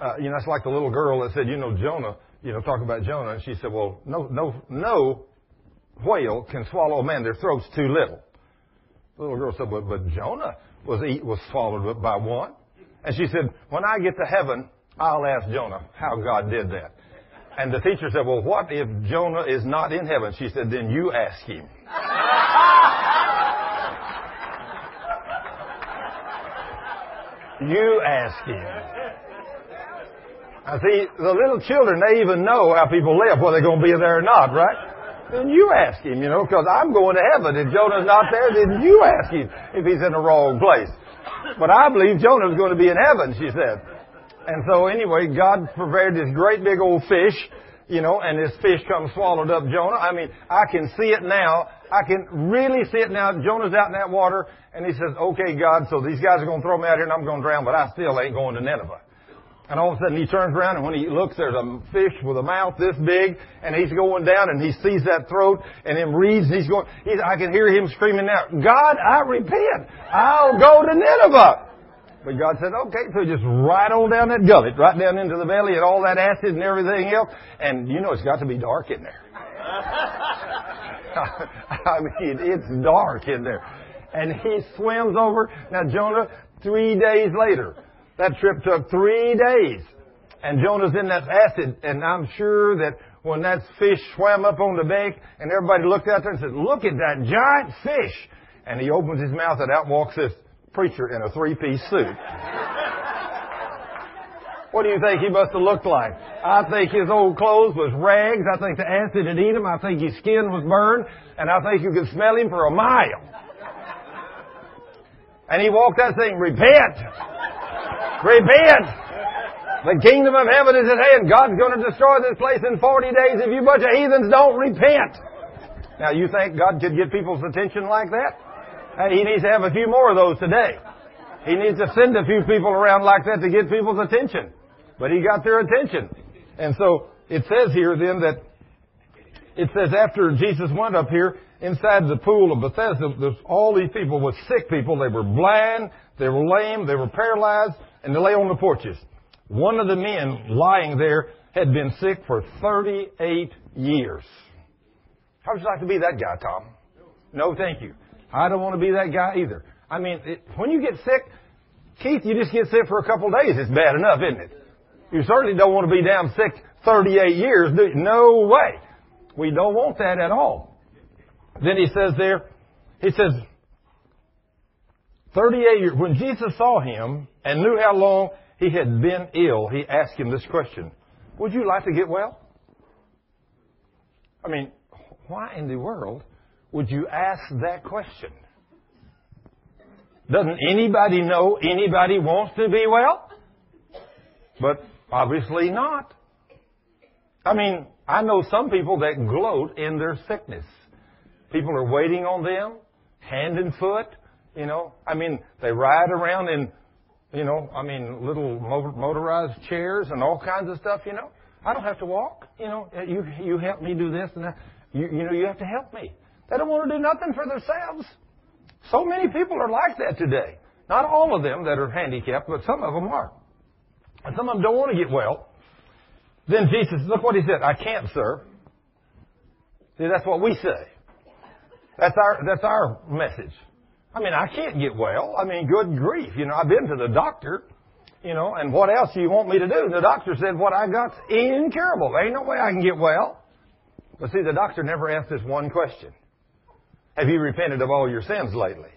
uh, you know, it's like the little girl that said, you know, Jonah, you know, talk about Jonah, and she said, well, no, no, no whale can swallow a man. Their throat's too little. The little girl said, but, but Jonah was eat, was swallowed by one. And she said, when I get to heaven, I'll ask Jonah how God did that. And the teacher said, well, what if Jonah is not in heaven? She said, then you ask him. *laughs* you ask him. I see, the little children, they even know how people live, whether they're going to be there or not, right? Then you ask him, you know, because I'm going to heaven. If Jonah's not there, then you ask him if he's in the wrong place. But I believe Jonah's going to be in heaven, she said. And so anyway, God prepared this great big old fish, you know, and this fish comes swallowed up Jonah. I mean, I can see it now. I can really see it now. Jonah's out in that water, and he says, okay, God, so these guys are going to throw me out here and I'm going to drown, but I still ain't going to Nineveh. And all of a sudden he turns around and when he looks, there's a fish with a mouth this big and he's going down and he sees that throat and him reads and he's going, he's, I can hear him screaming out, God, I repent. I'll go to Nineveh. But God said, okay, so just right on down that gullet, right down into the belly and all that acid and everything else. And you know it's got to be dark in there. *laughs* I mean, it's dark in there. And he swims over. Now Jonah, three days later, that trip took three days. And Jonah's in that acid, and I'm sure that when that fish swam up on the bank, and everybody looked out there and said, look at that giant fish. And he opens his mouth, and out walks this preacher in a three-piece suit. What do you think he must have looked like? I think his old clothes was rags. I think the acid had eaten him. I think his skin was burned. And I think you could smell him for a mile. And he walked that thing, repent! Repent! The kingdom of heaven is at hand. God's going to destroy this place in 40 days if you bunch of heathens don't repent. Now, you think God could get people's attention like that? Hey, he needs to have a few more of those today. He needs to send a few people around like that to get people's attention. But he got their attention. And so it says here then that it says after Jesus went up here inside the pool of Bethesda, all these people with sick people. They were blind, they were lame, they were paralyzed, and they lay on the porches. One of the men lying there had been sick for 38 years. How would you like to be that guy, Tom? No, thank you. I don't want to be that guy either. I mean, it, when you get sick, Keith, you just get sick for a couple of days. It's bad enough, isn't it? You certainly don't want to be down sick 38 years. No way. We don't want that at all. Then he says there, he says, 38 years, when Jesus saw him and knew how long he had been ill, he asked him this question Would you like to get well? I mean, why in the world would you ask that question? Doesn't anybody know anybody wants to be well? But obviously not. I mean, I know some people that gloat in their sickness. People are waiting on them, hand and foot, you know. I mean, they ride around in, you know, I mean, little motorized chairs and all kinds of stuff, you know. I don't have to walk, you know. Uh, you, you help me do this and that. You, you know, you have to help me. They don't want to do nothing for themselves. So many people are like that today. Not all of them that are handicapped, but some of them are. And some of them don't want to get well. Then Jesus, look what he said, I can't, sir. See, that's what we say. That's our, that's our message. I mean, I can't get well. I mean, good grief. You know, I've been to the doctor, you know, and what else do you want me to do? The doctor said what I got's incurable. There ain't no way I can get well. But see, the doctor never asked this one question. Have you repented of all your sins lately?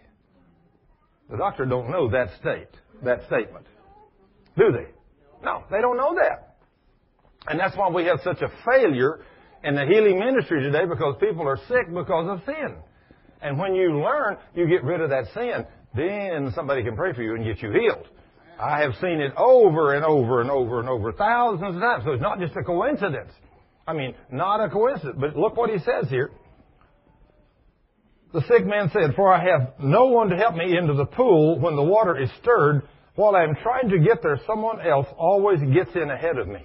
The doctor don't know that state, that statement. Do they? No, they don't know that. And that's why we have such a failure in the healing ministry today because people are sick because of sin. And when you learn, you get rid of that sin, then somebody can pray for you and get you healed. I have seen it over and over and over and over thousands of times. So it's not just a coincidence. I mean, not a coincidence. But look what he says here. The sick man said, For I have no one to help me into the pool when the water is stirred. While I am trying to get there, someone else always gets in ahead of me.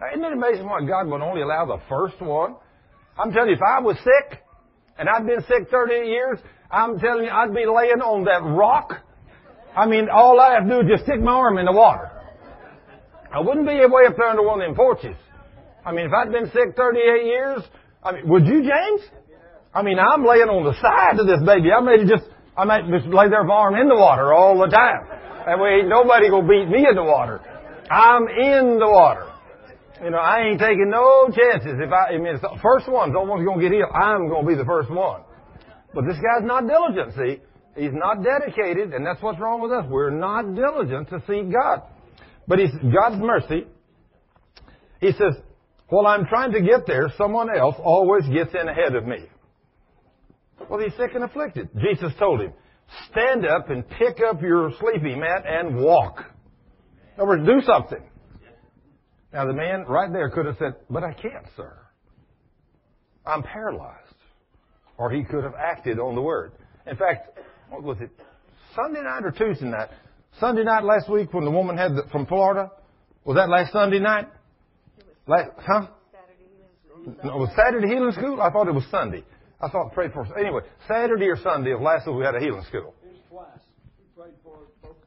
Now, isn't it amazing why God would only allow the first one? I'm telling you, if I was sick, and I'd been sick 38 years, I'm telling you, I'd be laying on that rock. I mean, all I have to do is just stick my arm in the water. I wouldn't be way up there under one of them porches. I mean, if I'd been sick 38 years, I mean, would you, James? I mean, I'm laying on the side of this baby. I may just, I might just lay there arm in the water all the time. That way, nobody gonna beat me in the water. I'm in the water. You know, I ain't taking no chances. If I, I mean, the first one's almost gonna get healed. I'm gonna be the first one. But this guy's not diligent, see? He's not dedicated, and that's what's wrong with us. We're not diligent to seek God. But he's, God's mercy, he says, while I'm trying to get there, someone else always gets in ahead of me. Well, he's sick and afflicted. Jesus told him, stand up and pick up your sleeping mat and walk. In other words, do something. Now the man right there could have said, but I can't, sir. I'm paralyzed. Or he could have acted on the word. In fact, what was it? Sunday night or Tuesday night? Sunday night last week when the woman had the, from Florida? Was that last Sunday night? Last, huh? No, it was Saturday healing school? I thought it was Sunday. I thought prayed for anyway. Saturday or Sunday of last week we had a healing school.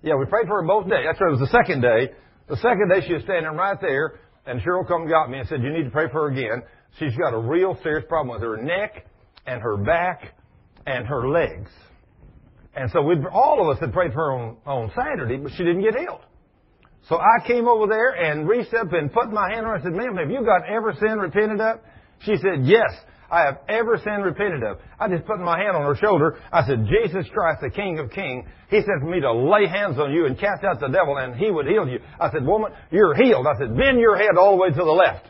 Yeah, we prayed for her both days. That's right. It was the second day. The second day she was standing right there, and Cheryl come and got me and said, "You need to pray for her again. She's got a real serious problem with her neck and her back and her legs." And so we all of us had prayed for her on, on Saturday, but she didn't get healed. So I came over there and reached up and put my hand on her and said, ma'am, have you got ever sin repented up? She said, yes, I have ever sinned repented of. I just put my hand on her shoulder. I said, Jesus Christ, the King of Kings, He said for me to lay hands on you and cast out the devil and He would heal you. I said, woman, you're healed. I said, bend your head all the way to the left.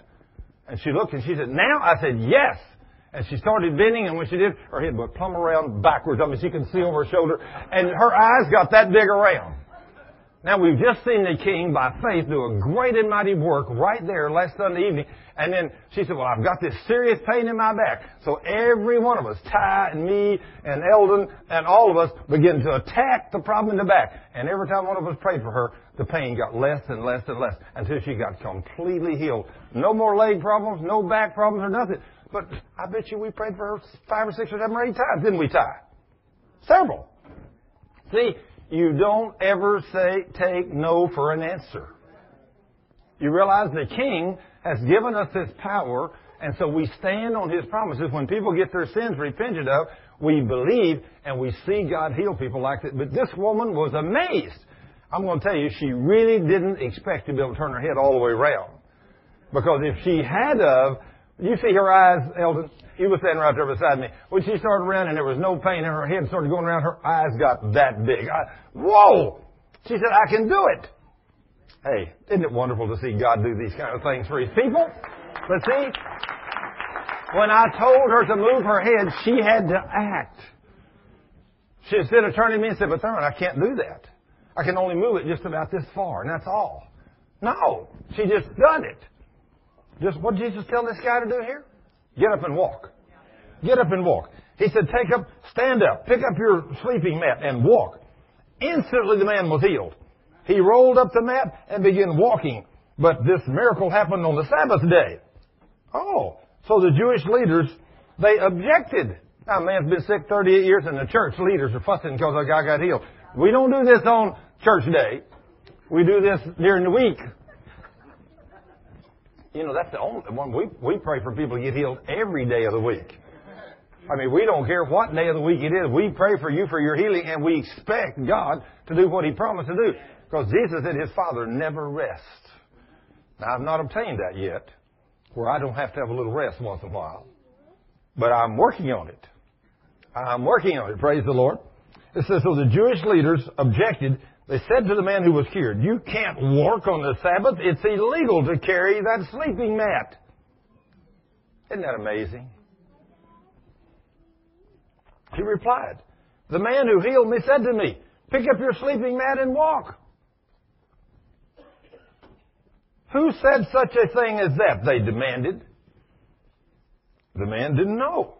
And she looked and she said, now? I said, yes. And she started bending, and when she did, her head went plumb around backwards. I mean, she could see over her shoulder, and her eyes got that big around. Now we've just seen the king by faith do a great and mighty work right there last Sunday evening. And then she said, well, I've got this serious pain in my back. So every one of us, Ty and me and Eldon and all of us began to attack the problem in the back. And every time one of us prayed for her, the pain got less and less and less until she got completely healed. No more leg problems, no back problems or nothing. But I bet you we prayed for her five or six or seven or eight times, didn't we, Ty? Several. See, you don't ever say, take no for an answer. You realize the King has given us this power, and so we stand on His promises. When people get their sins repented of, we believe and we see God heal people like that. But this woman was amazed. I'm going to tell you, she really didn't expect to be able to turn her head all the way around. Because if she had of, you see her eyes, Eldon? He was standing right there beside me. When she started running, there was no pain in her head started going around. Her eyes got that big. I, whoa! She said, I can do it. Hey, isn't it wonderful to see God do these kind of things for His people? But see, when I told her to move her head, she had to act. She instead of turning to me and said, but Thurman, I can't do that. I can only move it just about this far, and that's all. No, she just done it. Just what did Jesus tell this guy to do here? Get up and walk. Get up and walk. He said, take up, stand up, pick up your sleeping mat and walk. Instantly the man was healed. He rolled up the mat and began walking. But this miracle happened on the Sabbath day. Oh, so the Jewish leaders, they objected. Now, a man's been sick 38 years and the church leaders are fussing because a guy got healed. We don't do this on church day. We do this during the week. You know, that's the only one. We, we pray for people to get healed every day of the week. I mean, we don't care what day of the week it is. We pray for you for your healing and we expect God to do what He promised to do. Because Jesus said His Father never rests. Now, I've not obtained that yet, where I don't have to have a little rest once in a while. But I'm working on it. I'm working on it. Praise the Lord. It says, so the Jewish leaders objected they said to the man who was cured, You can't work on the Sabbath. It's illegal to carry that sleeping mat. Isn't that amazing? He replied, The man who healed me said to me, Pick up your sleeping mat and walk. Who said such a thing as that? They demanded. The man didn't know,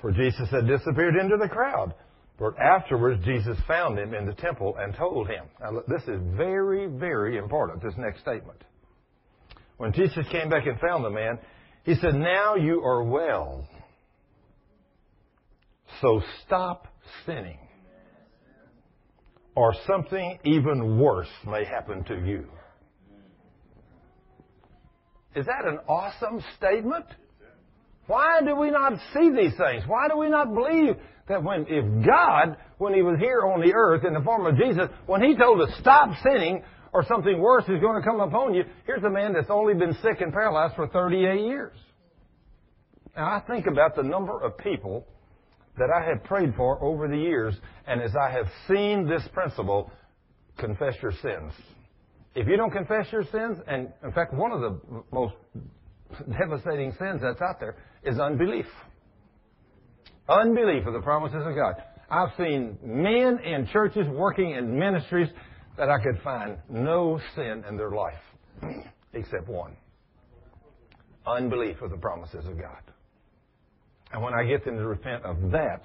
for Jesus had disappeared into the crowd. But afterwards, Jesus found him in the temple and told him. Now, this is very, very important, this next statement. When Jesus came back and found the man, he said, Now you are well. So stop sinning. Or something even worse may happen to you. Is that an awesome statement? Why do we not see these things? Why do we not believe that when, if God, when He was here on the earth in the form of Jesus, when He told us stop sinning or something worse is going to come upon you, here's a man that's only been sick and paralyzed for 38 years. Now I think about the number of people that I have prayed for over the years, and as I have seen this principle, confess your sins. If you don't confess your sins, and in fact, one of the most devastating sins that's out there is unbelief. Unbelief of the promises of God. I've seen men in churches working in ministries that I could find no sin in their life *clears throat* except one. Unbelief of the promises of God. And when I get them to repent of that,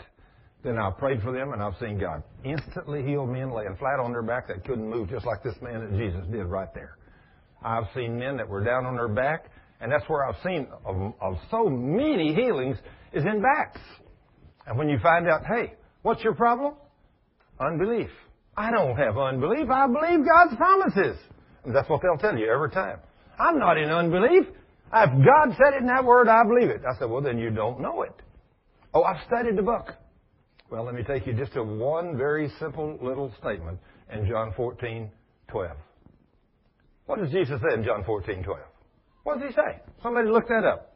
then I've prayed for them and I've seen God instantly heal men laying flat on their back that couldn't move, just like this man that Jesus did right there. I've seen men that were down on their back, and that's where I've seen of, of so many healings is in backs. And when you find out, hey, what's your problem? Unbelief. I don't have unbelief. I believe God's promises. And that's what they'll tell you every time. I'm not in unbelief. If God said it in that word, I believe it. I said, well, then you don't know it. Oh, I've studied the book. Well, let me take you just to one very simple little statement in John 14, 12. What does Jesus say in John 14, 12? What does he say? Somebody look that up.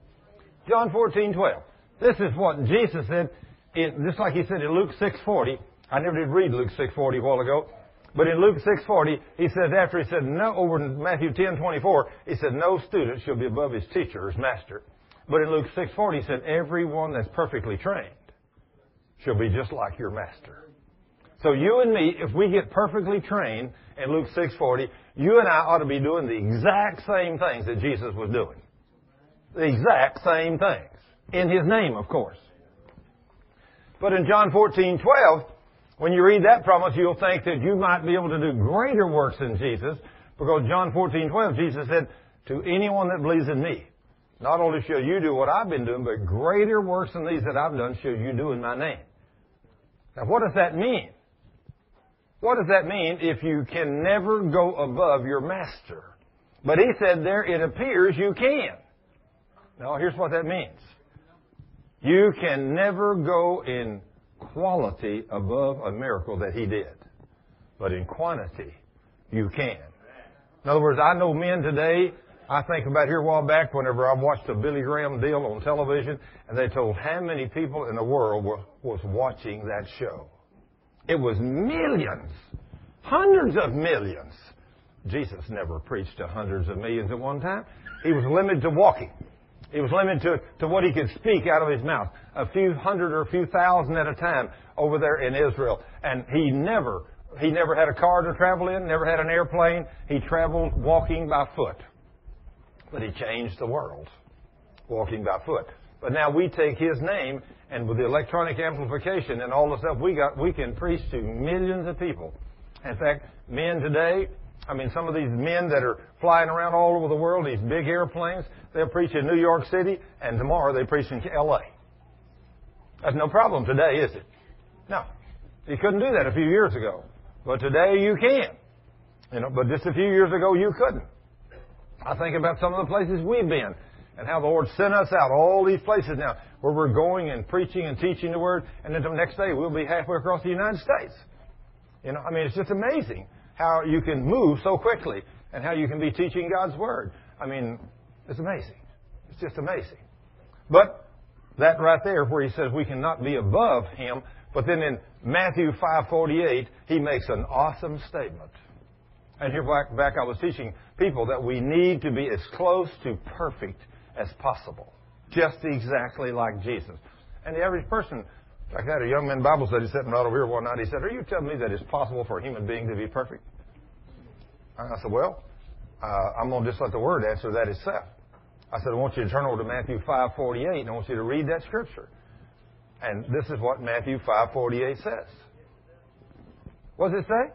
John 14, 12. This is what Jesus said, in, just like he said in Luke 6.40. I never did read Luke 6.40 a while ago. But in Luke 6.40, he says, after he said, no, over in Matthew 10.24, he said, no student shall be above his teacher, or his master. But in Luke 6.40, he said, everyone that's perfectly trained shall be just like your master. So you and me, if we get perfectly trained in Luke 6.40, you and I ought to be doing the exact same things that Jesus was doing. The exact same things. In His name, of course. But in John 14.12, when you read that promise, you'll think that you might be able to do greater works than Jesus, because John 14.12, Jesus said, to anyone that believes in me, not only shall you do what I've been doing, but greater works than these that I've done shall you do in my name. Now what does that mean? What does that mean if you can never go above your master? But he said there it appears you can. Now here's what that means. You can never go in quality above a miracle that he did. But in quantity, you can. In other words, I know men today I think about here a while back whenever I watched a Billy Graham deal on television and they told how many people in the world were, was watching that show. It was millions. Hundreds of millions. Jesus never preached to hundreds of millions at one time. He was limited to walking. He was limited to, to what he could speak out of his mouth. A few hundred or a few thousand at a time over there in Israel. And he never, he never had a car to travel in, never had an airplane. He traveled walking by foot but he changed the world walking by foot. But now we take his name and with the electronic amplification and all the stuff we got, we can preach to millions of people. In fact, men today, I mean, some of these men that are flying around all over the world, these big airplanes, they'll preach in New York City, and tomorrow they preach in L.A. That's no problem today, is it? No. You couldn't do that a few years ago. But today you can. You know, but just a few years ago you couldn't. I think about some of the places we've been and how the Lord sent us out, all these places now where we're going and preaching and teaching the Word, and then the next day we'll be halfway across the United States. You know, I mean, it's just amazing how you can move so quickly and how you can be teaching God's Word. I mean, it's amazing. It's just amazing. But that right there where he says we cannot be above Him, but then in Matthew 5.48, he makes an awesome statement. And here back, back I was teaching people that we need to be as close to perfect as possible. Just exactly like Jesus. And the average person, like had a young man Bible study sitting right over here one night, he said, Are you telling me that it's possible for a human being to be perfect? And I said, Well, uh, I'm going to just let the Word answer that itself. I said, I want you to turn over to Matthew 5.48 and I want you to read that scripture. And this is what Matthew 5.48 says. What does it say?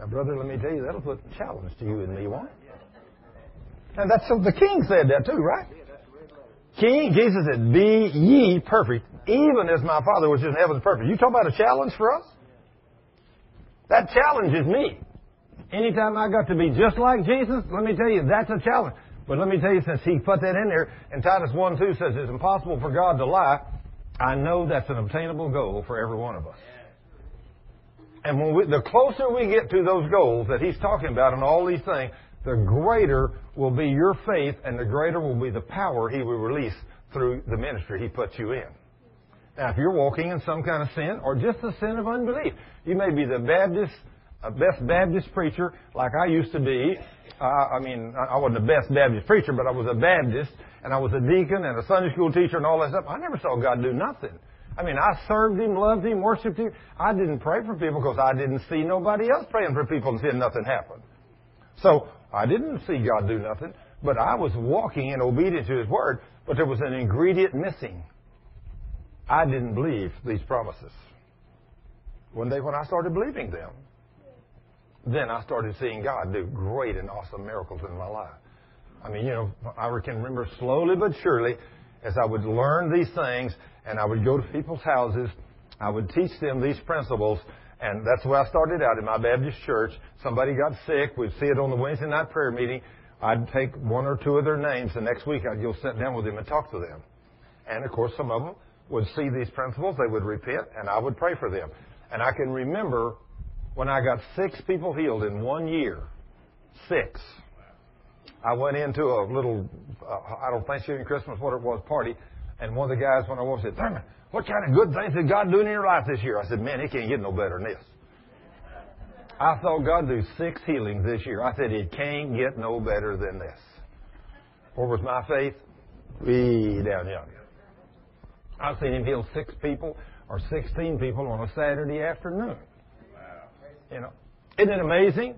Now, brother, let me tell you, that'll put a challenge to you and me, won't it? And that's what the king said that too, right? King, Jesus said, be ye perfect, even as my Father which is in heaven is perfect. You talk about a challenge for us? That challenges me. Anytime I got to be just like Jesus, let me tell you, that's a challenge. But let me tell you, since he put that in there, and Titus 1 2 says it's impossible for God to lie, I know that's an obtainable goal for every one of us. And when we, the closer we get to those goals that he's talking about and all these things, the greater will be your faith and the greater will be the power he will release through the ministry he puts you in. Now, if you're walking in some kind of sin or just the sin of unbelief, you may be the Baptist, uh, best Baptist preacher like I used to be. Uh, I mean, I wasn't the best Baptist preacher, but I was a Baptist and I was a deacon and a Sunday school teacher and all that stuff. I never saw God do nothing. I mean, I served Him, loved Him, worshiped Him. I didn't pray for people because I didn't see nobody else praying for people and seeing nothing happen. So I didn't see God do nothing, but I was walking in obedience to His Word, but there was an ingredient missing. I didn't believe these promises. One day when I started believing them, then I started seeing God do great and awesome miracles in my life. I mean, you know, I can remember slowly but surely as I would learn these things and I would go to people's houses, I would teach them these principles, and that's where I started out in my Baptist church. Somebody got sick, we'd see it on the Wednesday night prayer meeting. I'd take one or two of their names, the next week I'd go sit down with them and talk to them. And of course, some of them would see these principles, they would repent, and I would pray for them. And I can remember when I got six people healed in one year. Six. I went into a little, uh, I don't Thanksgiving, Christmas, what it was, party, and one of the guys when I was said, Thurman, what kind of good things did God do in your life this year? I said, man, it can't get no better than this. I thought God do six healings this year. I said, it can't get no better than this. Where was my faith? Way down yonder. I've seen him heal six people or 16 people on a Saturday afternoon. You know, isn't it amazing?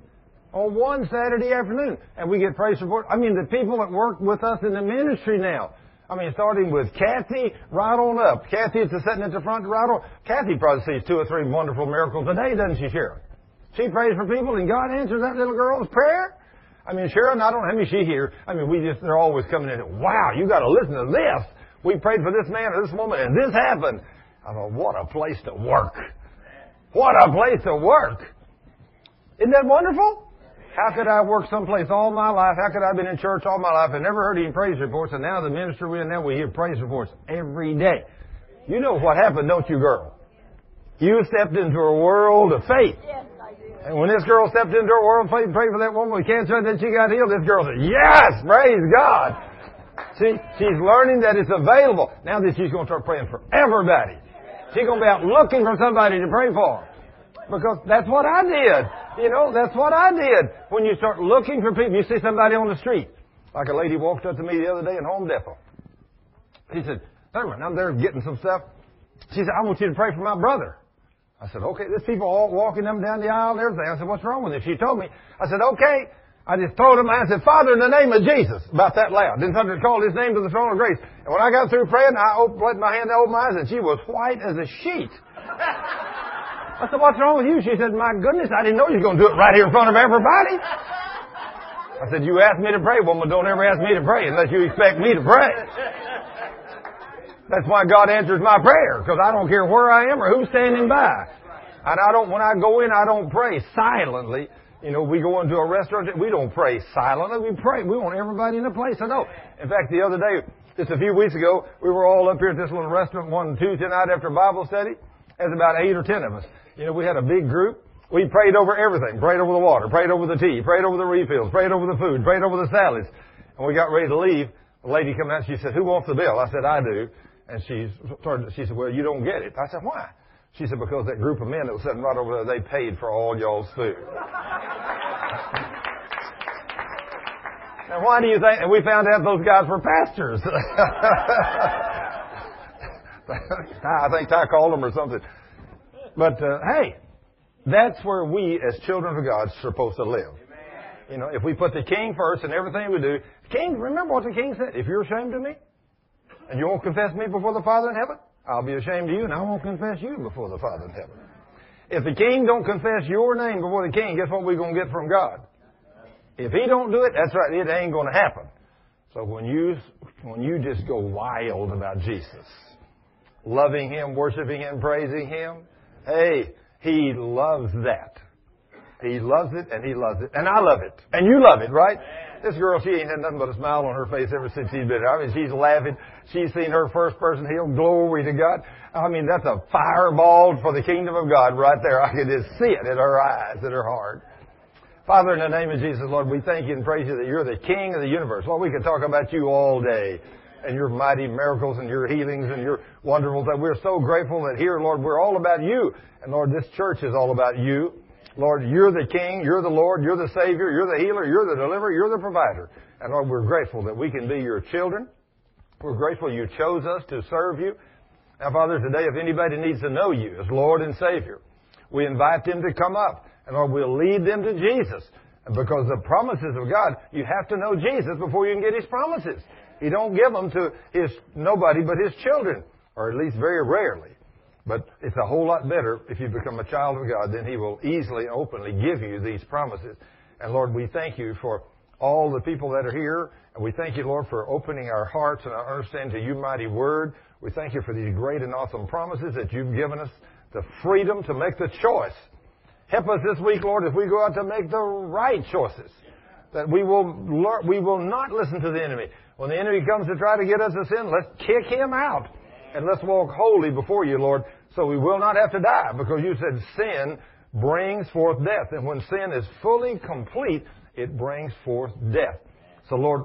On one Saturday afternoon, and we get praise report. I mean, the people that work with us in the ministry now. I mean, starting with Kathy right on up. Kathy is sitting at the front right on. Kathy probably sees two or three wonderful miracles a day, doesn't she, Sharon? She prays for people, and God answers that little girl's prayer. I mean, Sharon, I don't know how many she here. I mean, we just, they're always coming in. Wow, you got to listen to this. We prayed for this man or this woman, and this happened. I thought, what a place to work. What a place to work. Isn't that wonderful? How could I work someplace all my life? How could I have been in church all my life and never heard any praise reports? And now the minister we're in we hear praise reports every day. You know what happened, don't you, girl? You stepped into a world of faith. And when this girl stepped into a world of faith, and prayed for that woman with cancer, and then she got healed, this girl said, Yes, praise God. See, she's learning that it's available. Now that she's going to start praying for everybody. She's going to be out looking for somebody to pray for. Because that's what I did. You know, that's what I did. When you start looking for people, you see somebody on the street. Like a lady walked up to me the other day in Home Depot. She said, Thurman, I'm there getting some stuff. She said, I want you to pray for my brother. I said, okay, there's people all walking them down the aisle and everything. I said, what's wrong with it? She told me. I said, okay. I just told him, I said, Father, in the name of Jesus, about that loud. Then somebody called his name to the throne of grace. And when I got through praying, I opened, my hand open my eyes, and she was white as a sheet. *laughs* I said, what's wrong with you? She said, my goodness, I didn't know you were going to do it right here in front of everybody. I said, you asked me to pray, woman. Don't ever ask me to pray unless you expect me to pray. That's why God answers my prayer, because I don't care where I am or who's standing by. And I don't, when I go in, I don't pray silently. You know, we go into a restaurant, we don't pray silently. We pray. We want everybody in the place to know. In fact, the other day, just a few weeks ago, we were all up here at this little restaurant one Tuesday night after Bible study. There's about eight or ten of us. You know, we had a big group. We prayed over everything. Prayed over the water. Prayed over the tea. Prayed over the refills. Prayed over the food. Prayed over the salads. And we got ready to leave. The lady came out. She said, "Who wants the bill?" I said, "I do." And she started. She said, "Well, you don't get it." I said, "Why?" She said, "Because that group of men that was sitting right over there, they paid for all y'all's food." *laughs* and why do you think? And we found out those guys were pastors. *laughs* I think Ty called them or something. But uh, hey, that's where we, as children of God, are supposed to live. You know, if we put the King first in everything we do, King. Remember what the King said: "If you're ashamed of me, and you won't confess me before the Father in heaven, I'll be ashamed of you, and I won't confess you before the Father in heaven." If the King don't confess your name before the King, guess what we're going to get from God? If He don't do it, that's right, it ain't going to happen. So when you when you just go wild about Jesus, loving Him, worshiping Him, praising Him, hey, He loves that. He loves it and he loves it. And I love it. And you love it, right? This girl, she ain't had nothing but a smile on her face ever since she's been here. I mean, she's laughing. She's seen her first person healed. Glory to God. I mean, that's a fireball for the kingdom of God right there. I can just see it in her eyes, in her heart. Father, in the name of Jesus, Lord, we thank you and praise you that you're the King of the universe. Lord, we could talk about you all day and your mighty miracles and your healings and your wonderful that we're so grateful that here, Lord, we're all about you. And Lord, this church is all about you. Lord, you're the King, you're the Lord, you're the Savior, you're the healer, you're the deliverer, you're the provider. And Lord, we're grateful that we can be your children. We're grateful you chose us to serve you. Now, Father, today, if anybody needs to know you as Lord and Savior, we invite them to come up. And Lord, we'll lead them to Jesus. Because the promises of God, you have to know Jesus before you can get His promises. He don't give them to His nobody but His children, or at least very rarely. But it's a whole lot better if you become a child of God, then He will easily, openly give you these promises. And Lord, we thank you for all the people that are here. And we thank you, Lord, for opening our hearts and our understanding to you, mighty word. We thank you for these great and awesome promises that you've given us, the freedom to make the choice. Help us this week, Lord, if we go out to make the right choices. That we will, we will not listen to the enemy. When the enemy comes to try to get us to sin, let's kick him out. And let's walk holy before you, Lord, so we will not have to die. Because you said sin brings forth death. And when sin is fully complete, it brings forth death. So, Lord,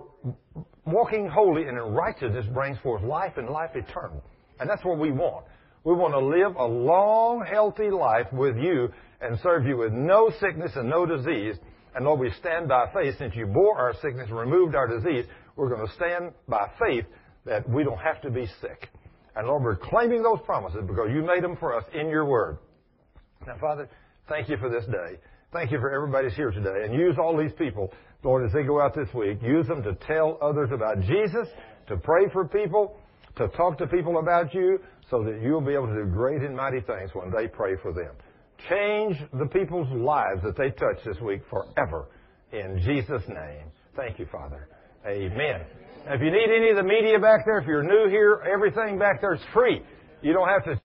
walking holy and in righteousness brings forth life and life eternal. And that's what we want. We want to live a long, healthy life with you and serve you with no sickness and no disease. And Lord, we stand by faith. Since you bore our sickness and removed our disease, we're going to stand by faith that we don't have to be sick. And Lord, we're claiming those promises because you made them for us in your word. Now, Father, thank you for this day. Thank you for everybody's here today. And use all these people, Lord, as they go out this week. Use them to tell others about Jesus, to pray for people, to talk to people about you, so that you'll be able to do great and mighty things when they pray for them. Change the people's lives that they touch this week forever. In Jesus' name. Thank you, Father. Amen. If you need any of the media back there, if you're new here, everything back there is free. You don't have to